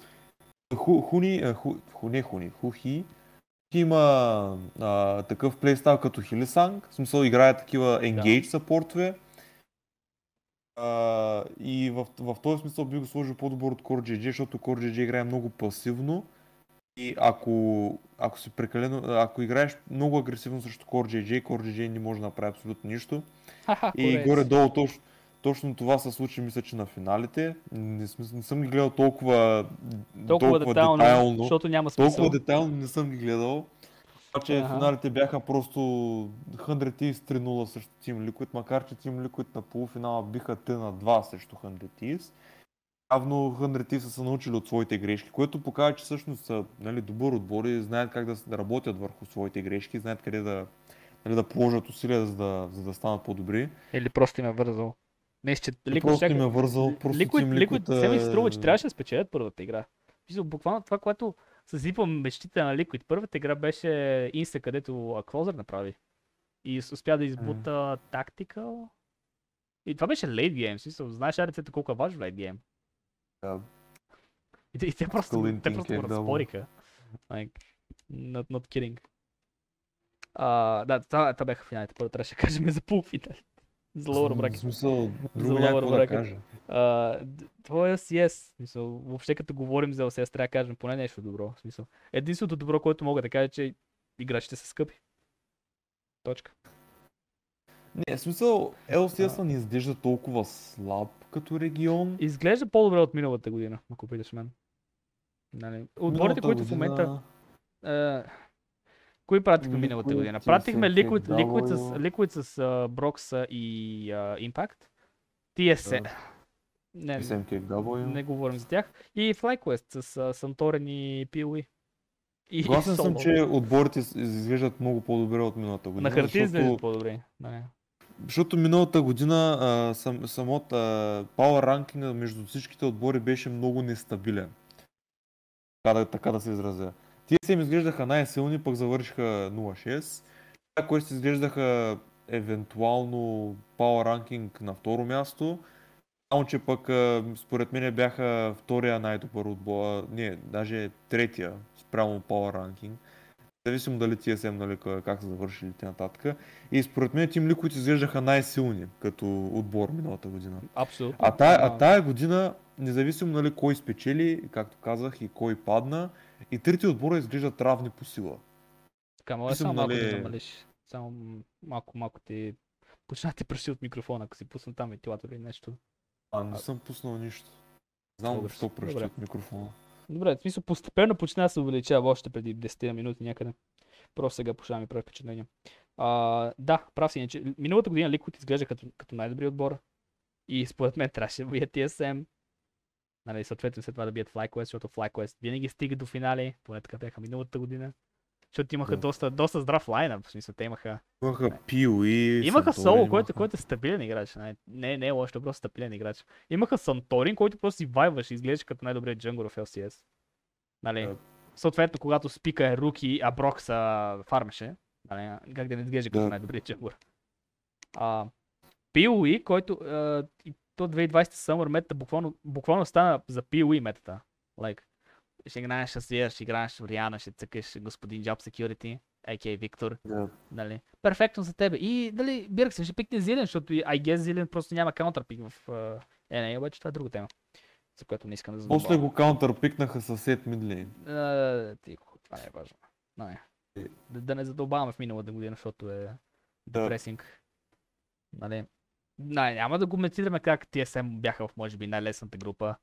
Ху, хуни, а, ху, ху, не хуни, хухи, има а, такъв плейстайл като Хилисанг, в смисъл играе такива engage сапортове. А, и в, в този смисъл би го сложил по-добър от Core JJ, защото Core JJ играе много пасивно. И ако, ако си прекалено, ако играеш много агресивно срещу Core JJ, Core JJ не може да направи абсолютно нищо. И корект. горе-долу точно, точно това се случи, мисля, че на финалите. Не, не съм ги гледал толкова, Толкова, детайлно, детайлно. защото няма смисъл. Толкова детайлно не съм ги гледал. Обаче Аха. финалите бяха просто 100 Thieves 3-0 срещу Team Liquid, макар че Team Liquid на полуфинала биха 3 на 2 срещу 100 Thieves. Явно 100 Thieves са се научили от своите грешки, което показва, че всъщност са нали, добър отбор и знаят как да, работят върху своите грешки, знаят къде да, нали, да положат усилия, за да, за да станат по-добри. Или просто им е вързал. Не, че Liquid просто им е вързал, просто Liquid, Liquid, все ми се струва, че трябваше да спечелят първата игра. Буквално това, което съсипвам мечтите на Liquid. Първата игра беше Инста, където Клозър направи. И успя да избута тактика. И това беше лейт гейм. Смисъл, знаеш арицата колко е важно лейт гейм. Да. И, и те просто, те просто го разпориха. Like, not, not kidding. А, да, това, това бяха финалите. Първо трябваше да кажем за полуфинали. За lower В bracket. смисъл, За. А, д- това е LCS. В Смисъл, въобще като говорим за LCS, трябва да кажем поне нещо добро. Смисъл. Единственото добро, което мога да кажа, е, че играчите са скъпи. Точка. Не, в смисъл, LCS не изглежда толкова слаб като регион. Изглежда по-добре от миналата година, ако питаш мен. Нали? Отборите, които в момента... година- Е, кои пратихме миналата година? Пратихме Liquid. Liquid с, Liquid с uh, Brox и uh, Impact. TSM. Да. Не, SMKW. не говорим за тях. И FlyQuest с uh, Santorin и POE. И Гласен съм, че отборите изглеждат много по-добре от миналата година. На хартия защото, по-добре. Нали. Защото миналата година а, сам, самот а, power ранкинга между всичките отбори беше много нестабилен. Така да, така да се изразя. Тия се им изглеждаха най-силни, пък завършиха 0-6. Тя, които изглеждаха евентуално power ранкинг на второ място, само че пък според мен бяха втория най-добър отбор, не, даже третия спрямо power ранкинг. Зависимо дали TSM, нали, ка- как са завършили и нататък. И според мен Team Liquid изглеждаха най-силни като отбор миналата година. Абсолютно. А тая, а тая година, независимо нали, кой спечели, както казах, и кой падна, и трите отбора изглеждат равни по сила. Така, Мислям, само малко да нали- намалиш. Само малко, малко ти... Почна ти пръщи от микрофона, ако си пусна там вентилатор или нещо. А, не съм пуснал нищо. Знам защо пръщи от микрофона. Добре, в смисъл постепенно почна да се увеличава още преди 10 минути някъде. Просто сега почва да ми прави впечатление. А, да, прав си, иначе миналата година Liquid изглежда като, като най-добри отбор. И според мен трябваше да бият TSM. Нали, съответно след това да бият FlyQuest, защото FlyQuest винаги стига до финали, поне така бяха миналата година. Защото имаха Да. доста, доста здрав лайнъп, в смисъл те имаха Имаха Пиуи, Имаха Санторин, Соло, имаха. който, който е стабилен играч. Не, не, не е лош, просто стабилен играч. Имаха Санторин, който просто си вайваше, изглеждаше като най-добрият джангър в LCS. Нали? Да. Съответно, когато спика е руки, а Брок са фармеше, нали? как да не изглежда като Да. най-добрият джангър. А, PoE, който а, и то 2020 Summer мета буквално, буквално стана за PoE метата. Like, ще играеш с Зия, ще играеш в Риана, ще цъкаш господин Job Security, a.k.a. Виктор, Да. Нали? Перфектно за тебе. И дали Бирксен ще пикне Зилен, защото и I guess Зилен просто няма каунтерпик в uh, NA, обаче това е друга тема. За която не искам да задълбавам. После го каунтърпикнаха със Сет Мидлейн. Uh, тихо, това не е важно. Но не. Е. Да, да не задълбаваме в миналата година, защото е Да. депресинг. Нали? Не, няма да коментираме как TSM бяха в може би най-лесната група.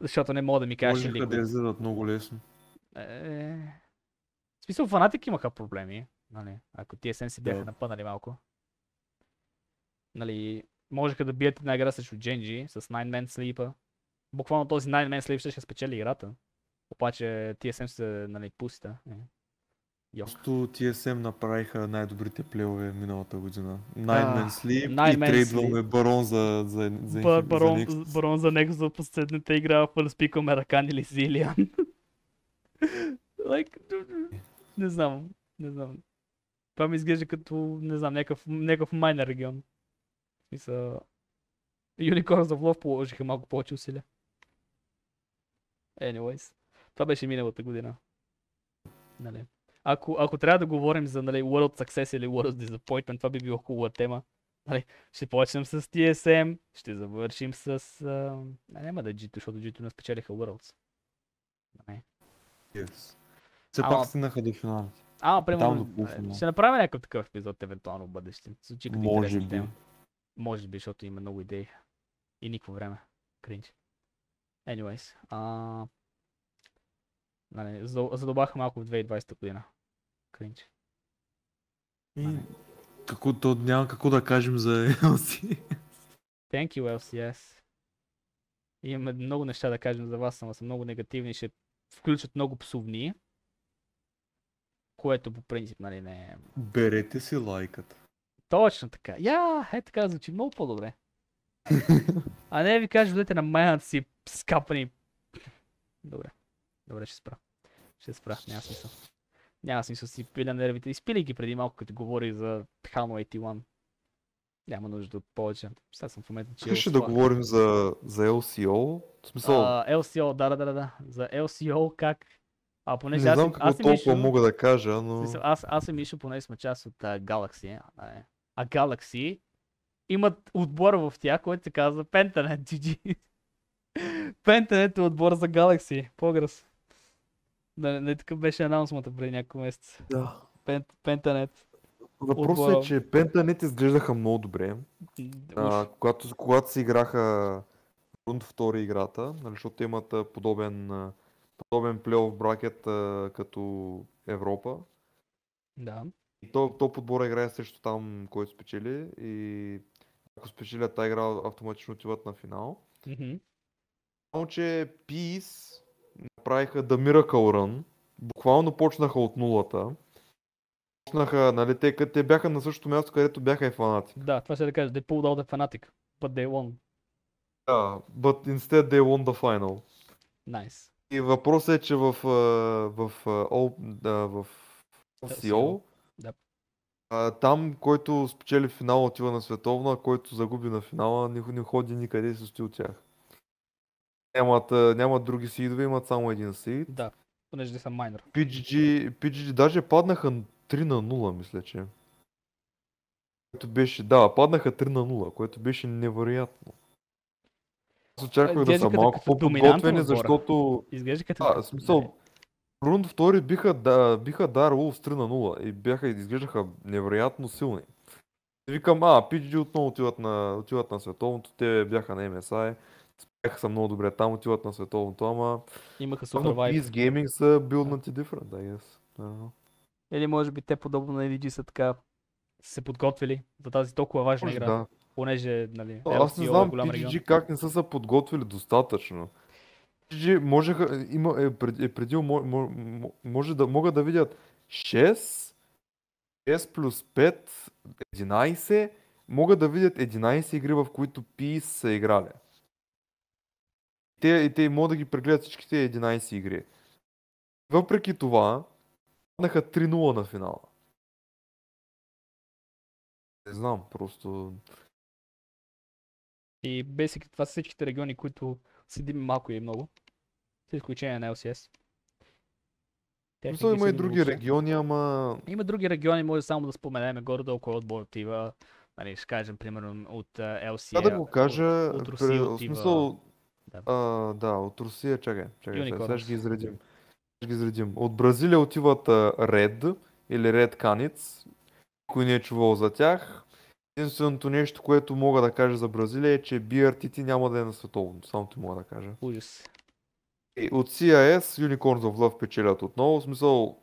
Защото не мога да ми кажеш Можеха да излизат много лесно. Е... В смисъл, фанатик имаха проблеми. Нали? Ако TSM си бяха Да. напънали малко. Нали, можеха да бият една игра срещу Genji с 9-man слипа. Буквално този 9-man слип ще спечели играта. Обаче TSM се нали, пусита. Е. Просто TSM направиха най-добрите плейове миналата година. Nine Man Sleep Nine и трейдваме барон за, за, за, Ба- за барон, Nexus. барон за него за последната игра в спикаме Ракан или Зилиан. like, не знам, не знам. Това ми изглежда като, не знам, някакъв, някакъв майнер регион. Смисъл, Unicorns of Love положиха малко повече усилия. Anyways, това беше миналата година. Нали. Ако, ако трябва да говорим за нали, World Success или World Disappointment, това би било хубава тема. Нали, ще почнем с TSM, ще завършим с... А... А, няма да е G2, защото G2 не спечелиха Worlds. Нали. Yes. Все Ама- пак стигнаха до финалите. А, примерно, ще направим някакъв такъв епизод, евентуално в бъдеще. Звучи като Може би. тема. Може би, защото има много идеи. И никакво време. Кринч. Anyways. А... Нали, задъл- задълбах малко в 2020 година. Кринч. И... Какво, то няма какво да кажем за LC. Thank you, LCS. Имаме много неща да кажем за вас, ама са много негативни. Ще включат много псовни. Което по принцип, нали, не е... Берете си лайката. Точно така. Я, е така звучи много по-добре. А не ви кажа, бъдете на майната си скапани. Добре. Добре, ще спра. Ще спра, няма смисъл. Няма смисъл си пиля нервите. Изпили ги преди малко, като говори за Halo 81. Няма нужда от повече. Сега съм в момента че Искаш да говорим за, за LCO? В смисъл, Uh, LCO, да, да, да, да. За LCO как... А, не понеже аз, знам и- какво аз толкова Мишо, мога да кажа, но... смисъл, аз, аз и Мишо поне сме част от uh, Galaxy. А, не. а Galaxy имат отбор в тях, който се казва Pentanet GG. Pentanet е отбор за Galaxy. Погръс. Да, не такъв беше анонсмата преди няколко месеца. Да. Пент, Pentanet. Въпросът отбора. е, че Пентанет изглеждаха много добре. А, когато, когато се играха рунд втори играта, нали, защото имат подобен, подобен плейоф бракет а, като Европа. Да. И то, то подбора играе срещу там, който спечели и ако спечелят тази игра, автоматично отиват на финал. Само, че Peace направиха The Miracle Run. Буквално почнаха от нулата. Почнаха, нали, те, те бяха на същото място, където бяха и фанати. Да, това ще да кажа. They pulled out the fanatic, but they won. Да, but instead they won the final. Nice. И въпросът е, че в, в, да, в LCO, Да. а, там, който спечели финала отива на световна, а който загуби на финала не, не ходи никъде и се стои от тях. Нямат, нямат други сидове, имат само един сид. Да, понеже те са майнер. PGG, PGG даже паднаха 3 на 0, мисля, че. Което беше, да, паднаха 3 на 0, което беше невероятно. Аз очаквах да са малко по-подготвени, защото Изглежда като... а, в смисъл, рунд втори биха, да, биха Дар Wolves 3 на 0 и бяха, изглеждаха невероятно силни. Викам, а, PGG отново отиват на, отиват на световното, те бяха на MSI, бяха са много добре там, отиват на световното, ама Имаха вайб. Peace Gaming са build different, I guess. Или може би те подобно на LG са така се подготвили за тази толкова важна Може игра, да. понеже, нали, А, Аз не LCO е знам голям регион. PGG как не са се подготвили достатъчно. PGG можеха, има, е, пред, е предил, мо, мо, мо- може да, могат да видят 6, 6 плюс 5, 11, могат да видят 11 игри, в които Peace са играли. Те, и те могат да ги прегледат всичките 11 игри. Въпреки това, паднаха 3-0 на финала. Не знам, просто... И basically това са всичките региони, които седим малко и много. С изключение на LCS. Мисля, има и други лошо. региони, ама Има други региони, може само да споменем горе-долу кой отбор отива. Нали, ще кажем, примерно, от LCS. Трябва да го кажа, от, от Русия в отива... смисъл, Да. а, да, от Русия, чакай, чакай, сега, сега ще ги изредим. Ще ги изредим. От Бразилия отиват Red или Red Canids, никой не е чувал за тях. Единственото нещо, което мога да кажа за Бразилия е, че BRTT няма да е на световното, само ти мога да кажа. Ужас. И от CIS Unicorns of Love печелят отново, в смисъл,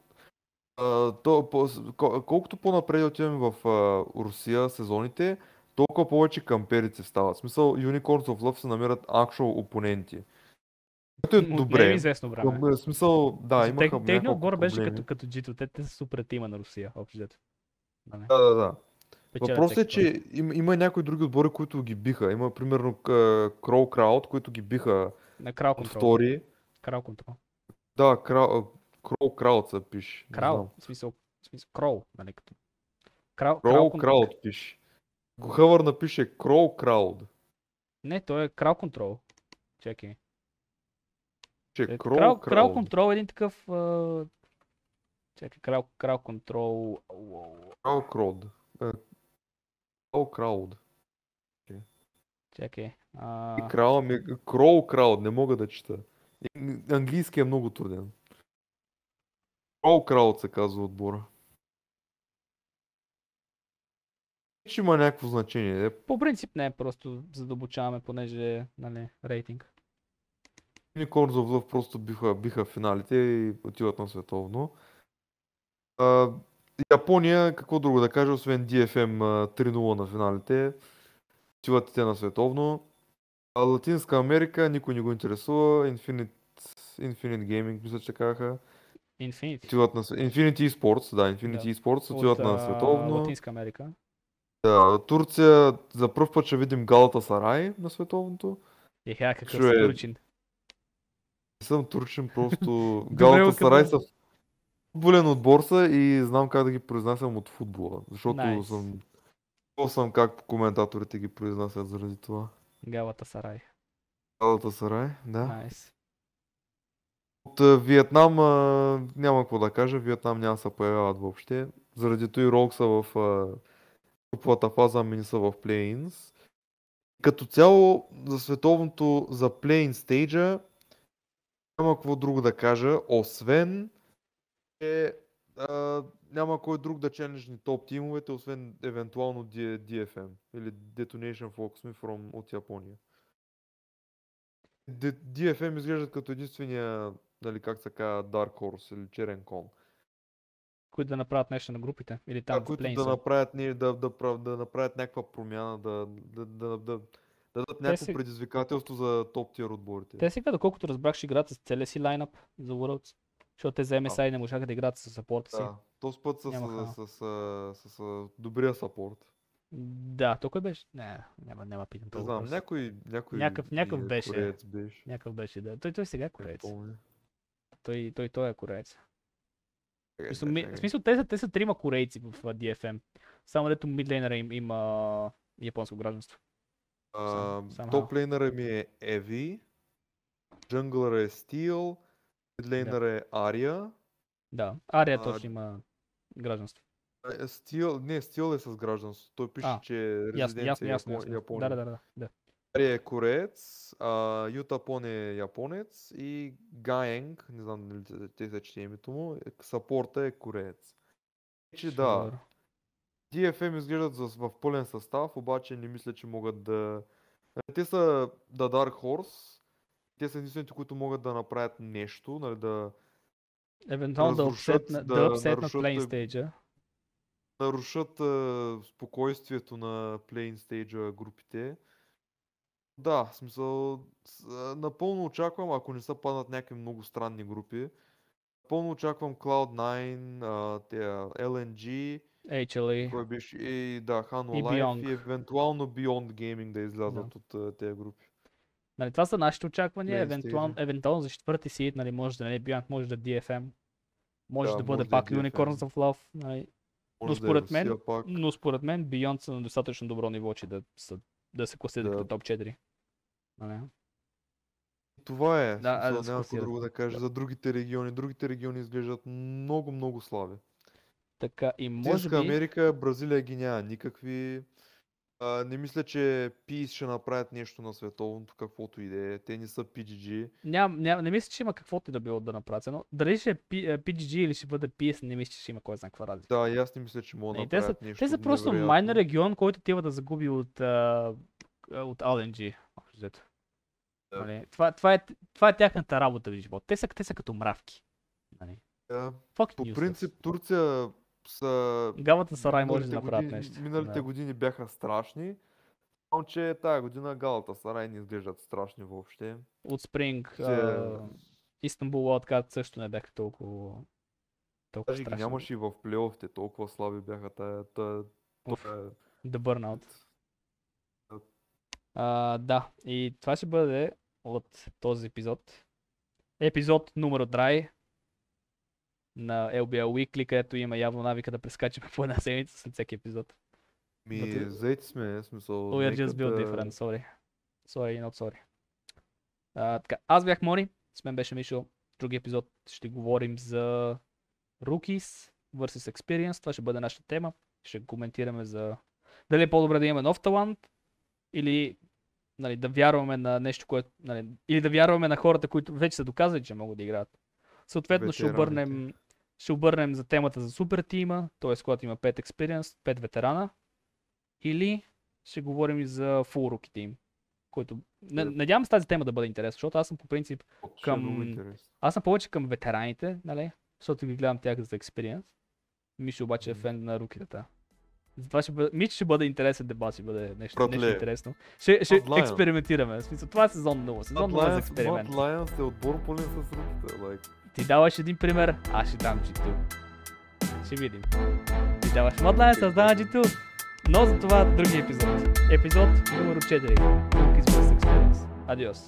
то, по, колкото по-напред отиваме в а, Русия сезоните, толкова повече камперици стават. В смисъл, Unicorns of Love се намират actual опоненти. Което е От добре. неизвестно време. В смисъл, да, имаха тех- няколко отбор беше като, като G2, те, те са супер тима на Русия, общо взето. Да, да, да. Въпросът е, че има, има някои други отбори, които ги биха. Има, примерно, Crow Crowd, които ги биха На крал контрол. втори. Крал контрол. Да, Crow, Crow Crowd се пише. Крал, в смисъл, в смисъл, крол, нали, като... Крал, Крол Крауд пише. Хъвър напише Крол Крауд, Не, той е крал контрол. Чекай. че Е, Крол крал, крал Крауд. контрол е един такъв... а, Чекай, крал, крал уау, Крол Крауд. Е, Крол Крауд. Чекай. а, И крал ми... Крол Крауд, не мога да чета. Английски е много труден. Крол Крауд се казва отбора. Ще има някакво значение. По принцип не, просто задълбочаваме, понеже, нали, рейтинг. Unicorns of Love просто биха, биха финалите и отиват на световно. А, Япония, какво друго да кажа, освен DFM а, 3-0 на финалите, отиват и те на световно. А Латинска Америка никой не го интересува. Infinite, Infinite Gaming, мисля, че казаха. Infinity. Отиват на све- Infinity Esports, да, Infinity Да. Esports отиват от, на световно. Латинска Америка. Да, Турция, за първ път ще видим Галата Сарай на световното. Еха, какъв Чуе- си турчин. Не съм турчин, просто Галата Сарай са футболен отбор са и знам как да ги произнасям от футбола, защото Nice. съм чувал съм как коментаторите ги произнасят заради това. Галата Сарай. Галата Сарай, да. Найс. От Виетнам няма какво да кажа, Виетнам няма да се появяват въобще. Заради той Ролк са в груповата фаза, ами не са в плей-инс. Като цяло за световното, за плей-ин стейджа няма какво друго да кажа, освен че а, няма кой друг да челенджни топ тимовете, освен евентуално DFM или Detonation Fox from от Япония. DFM изглеждат като единствения, нали, как се казва, Dark Horse или черен кон. Които да направят нещо на групите. Или там Да, които да направят, не- да, да, да направят някаква промяна, да, да, да, да, да дадат някакво си- предизвикателство за топ тир отборите. Те сега, доколкото разбрах, ще играят с целия си лайнап за Worlds. Защото те за MSI не можаха да играят с саппорта си. Да, този път с, с, с, с, с, с добрия сапорт. Да, то кой беше? Не, няма, няма питам Не знам, някой, някой Някакъв- някакъв и беше. беше. Някакъв беше, да. Той, той сега е не кореец. помня. Той, той, той е кореец. Чакай, Мисъл, чакай, ми- в смисъл, те са, те са трима корейци в DFM. Само дето мидлейнера им има японско гражданство. Топ лейнера ми е Еви, джунглера е Стил, мидлейнера е Ария, Да, Ария А, точно има гражданство. Стил, не, Стил е с гражданство. Той пише, А, че е Ясно, резиденция ясно, ясно. Япо- ясно. Япония. Да, да, да, да, да. Ария е кореец, а, Ютапон е японец и Гаенг, не знам дали те, се чете името му, е- сапорта е кореец. Че да. DFM изглеждат в пълен състав, обаче не мисля, че могат да... Нали, Те са The Dark Horse, те са единствените, които могат да направят нещо, нали, да Евентуално да обсетнат, да да нарушат, нарушат а, спокойствието на Playing Stage групите. Да, в смисъл, с- напълно очаквам, ако не са паднат някакви много странни групи, напълно очаквам Cloud9, а, те, LNG, HLA. кой беше, и да, Hano И Life Beyond. и евентуално Beyond Gaming да излязат от а, тези групи. Нали, това са нашите очаквания. Main Евентуално, евентуално за четвърти сид, нали, може да не е Beyond, може да е DFM. Може Да, да бъде може да е пак Unicorns DFM. of Love. Нали. Може да е според мен- Русия пак. Но според мен Beyond са на достатъчно добро ниво, че да, са, да се класират Да. като топ 4. Нали? Това е. Да, Да, смисъл, да няма какво друго да кажа за другите региони. Другите региони изглеждат много, много слаби. Така и може би... Америка, Бразилия ги няма никакви. А, не мисля, че PIS ще направят нещо на световното, каквото и да е. Те не са PGG. Ням, ням, не мисля, че има каквото и да било да направят. Но дали ще е P- е, PGG или ще бъде PS, не мисля, че ще има кой знае каква разлика. Да, и аз не мисля, че могат да Е, те, са, направят нещо те са просто майнер регион, който тива да загуби от, а, от LNG. Нали? Това, това, е, това е тяхната работа в живота. Те са, те са като мравки. Нали? Да. По принцип, Турция са... Галата Сарай може да направят години- нещо. Миналите да. години бяха страшни. Само, че тая година Галата Сарай не изглеждат страшни въобще. От Спринг, Те- а, Истанбул Wildcat също не бяха толкова, толкова Даже страшни. нямаше и в плейофите, толкова слаби бяха тая, тая, тая The Burnout. А, да, и това ще бъде от този епизод. Епизод номер драй на LBL Weekly, където има явно навика да прескачаме по една седмица след всеки епизод. Ми, But- заети сме, смисъл. We are нека just built different, sorry. Sorry, not sorry. А, така, аз бях Мори, с мен беше Мишо. В други епизод ще говорим за Rookies versus Experience. Това ще бъде нашата тема. Ще коментираме за дали е по-добре да имаме нов талант или нали, да вярваме на нещо, което... Нали, или да вярваме на хората, които вече са доказали, че могат да играят. Съответно ще обърнем, ще обърнем за темата за супер тима, т.е. когато има 5 experience, 5 ветерана. Или ще говорим и за rookie team. Който... Да. надявам се тази тема да бъде интересна, защото аз съм по принцип е към- аз съм повече към ветераните, нали? Защото ги гледам тях за experience. Мишо обаче е фен на руките. Затова ще бъде, мисля, ще бъде интересен дебат, ще бъде нещо, Братле, нещо интересно. Ще, ще Lions. експериментираме. В смисъл, това е сезон 0. Сезон 0 е експеримент. Mad Lions е отбор пълен с руките. Like. Ти даваш един пример, аз ще дам G2. Ще видим. Ти даваш Mad аз давам G2. Но за това други епизод. Епизод номер 4. Rookies vs Experience. Адиос.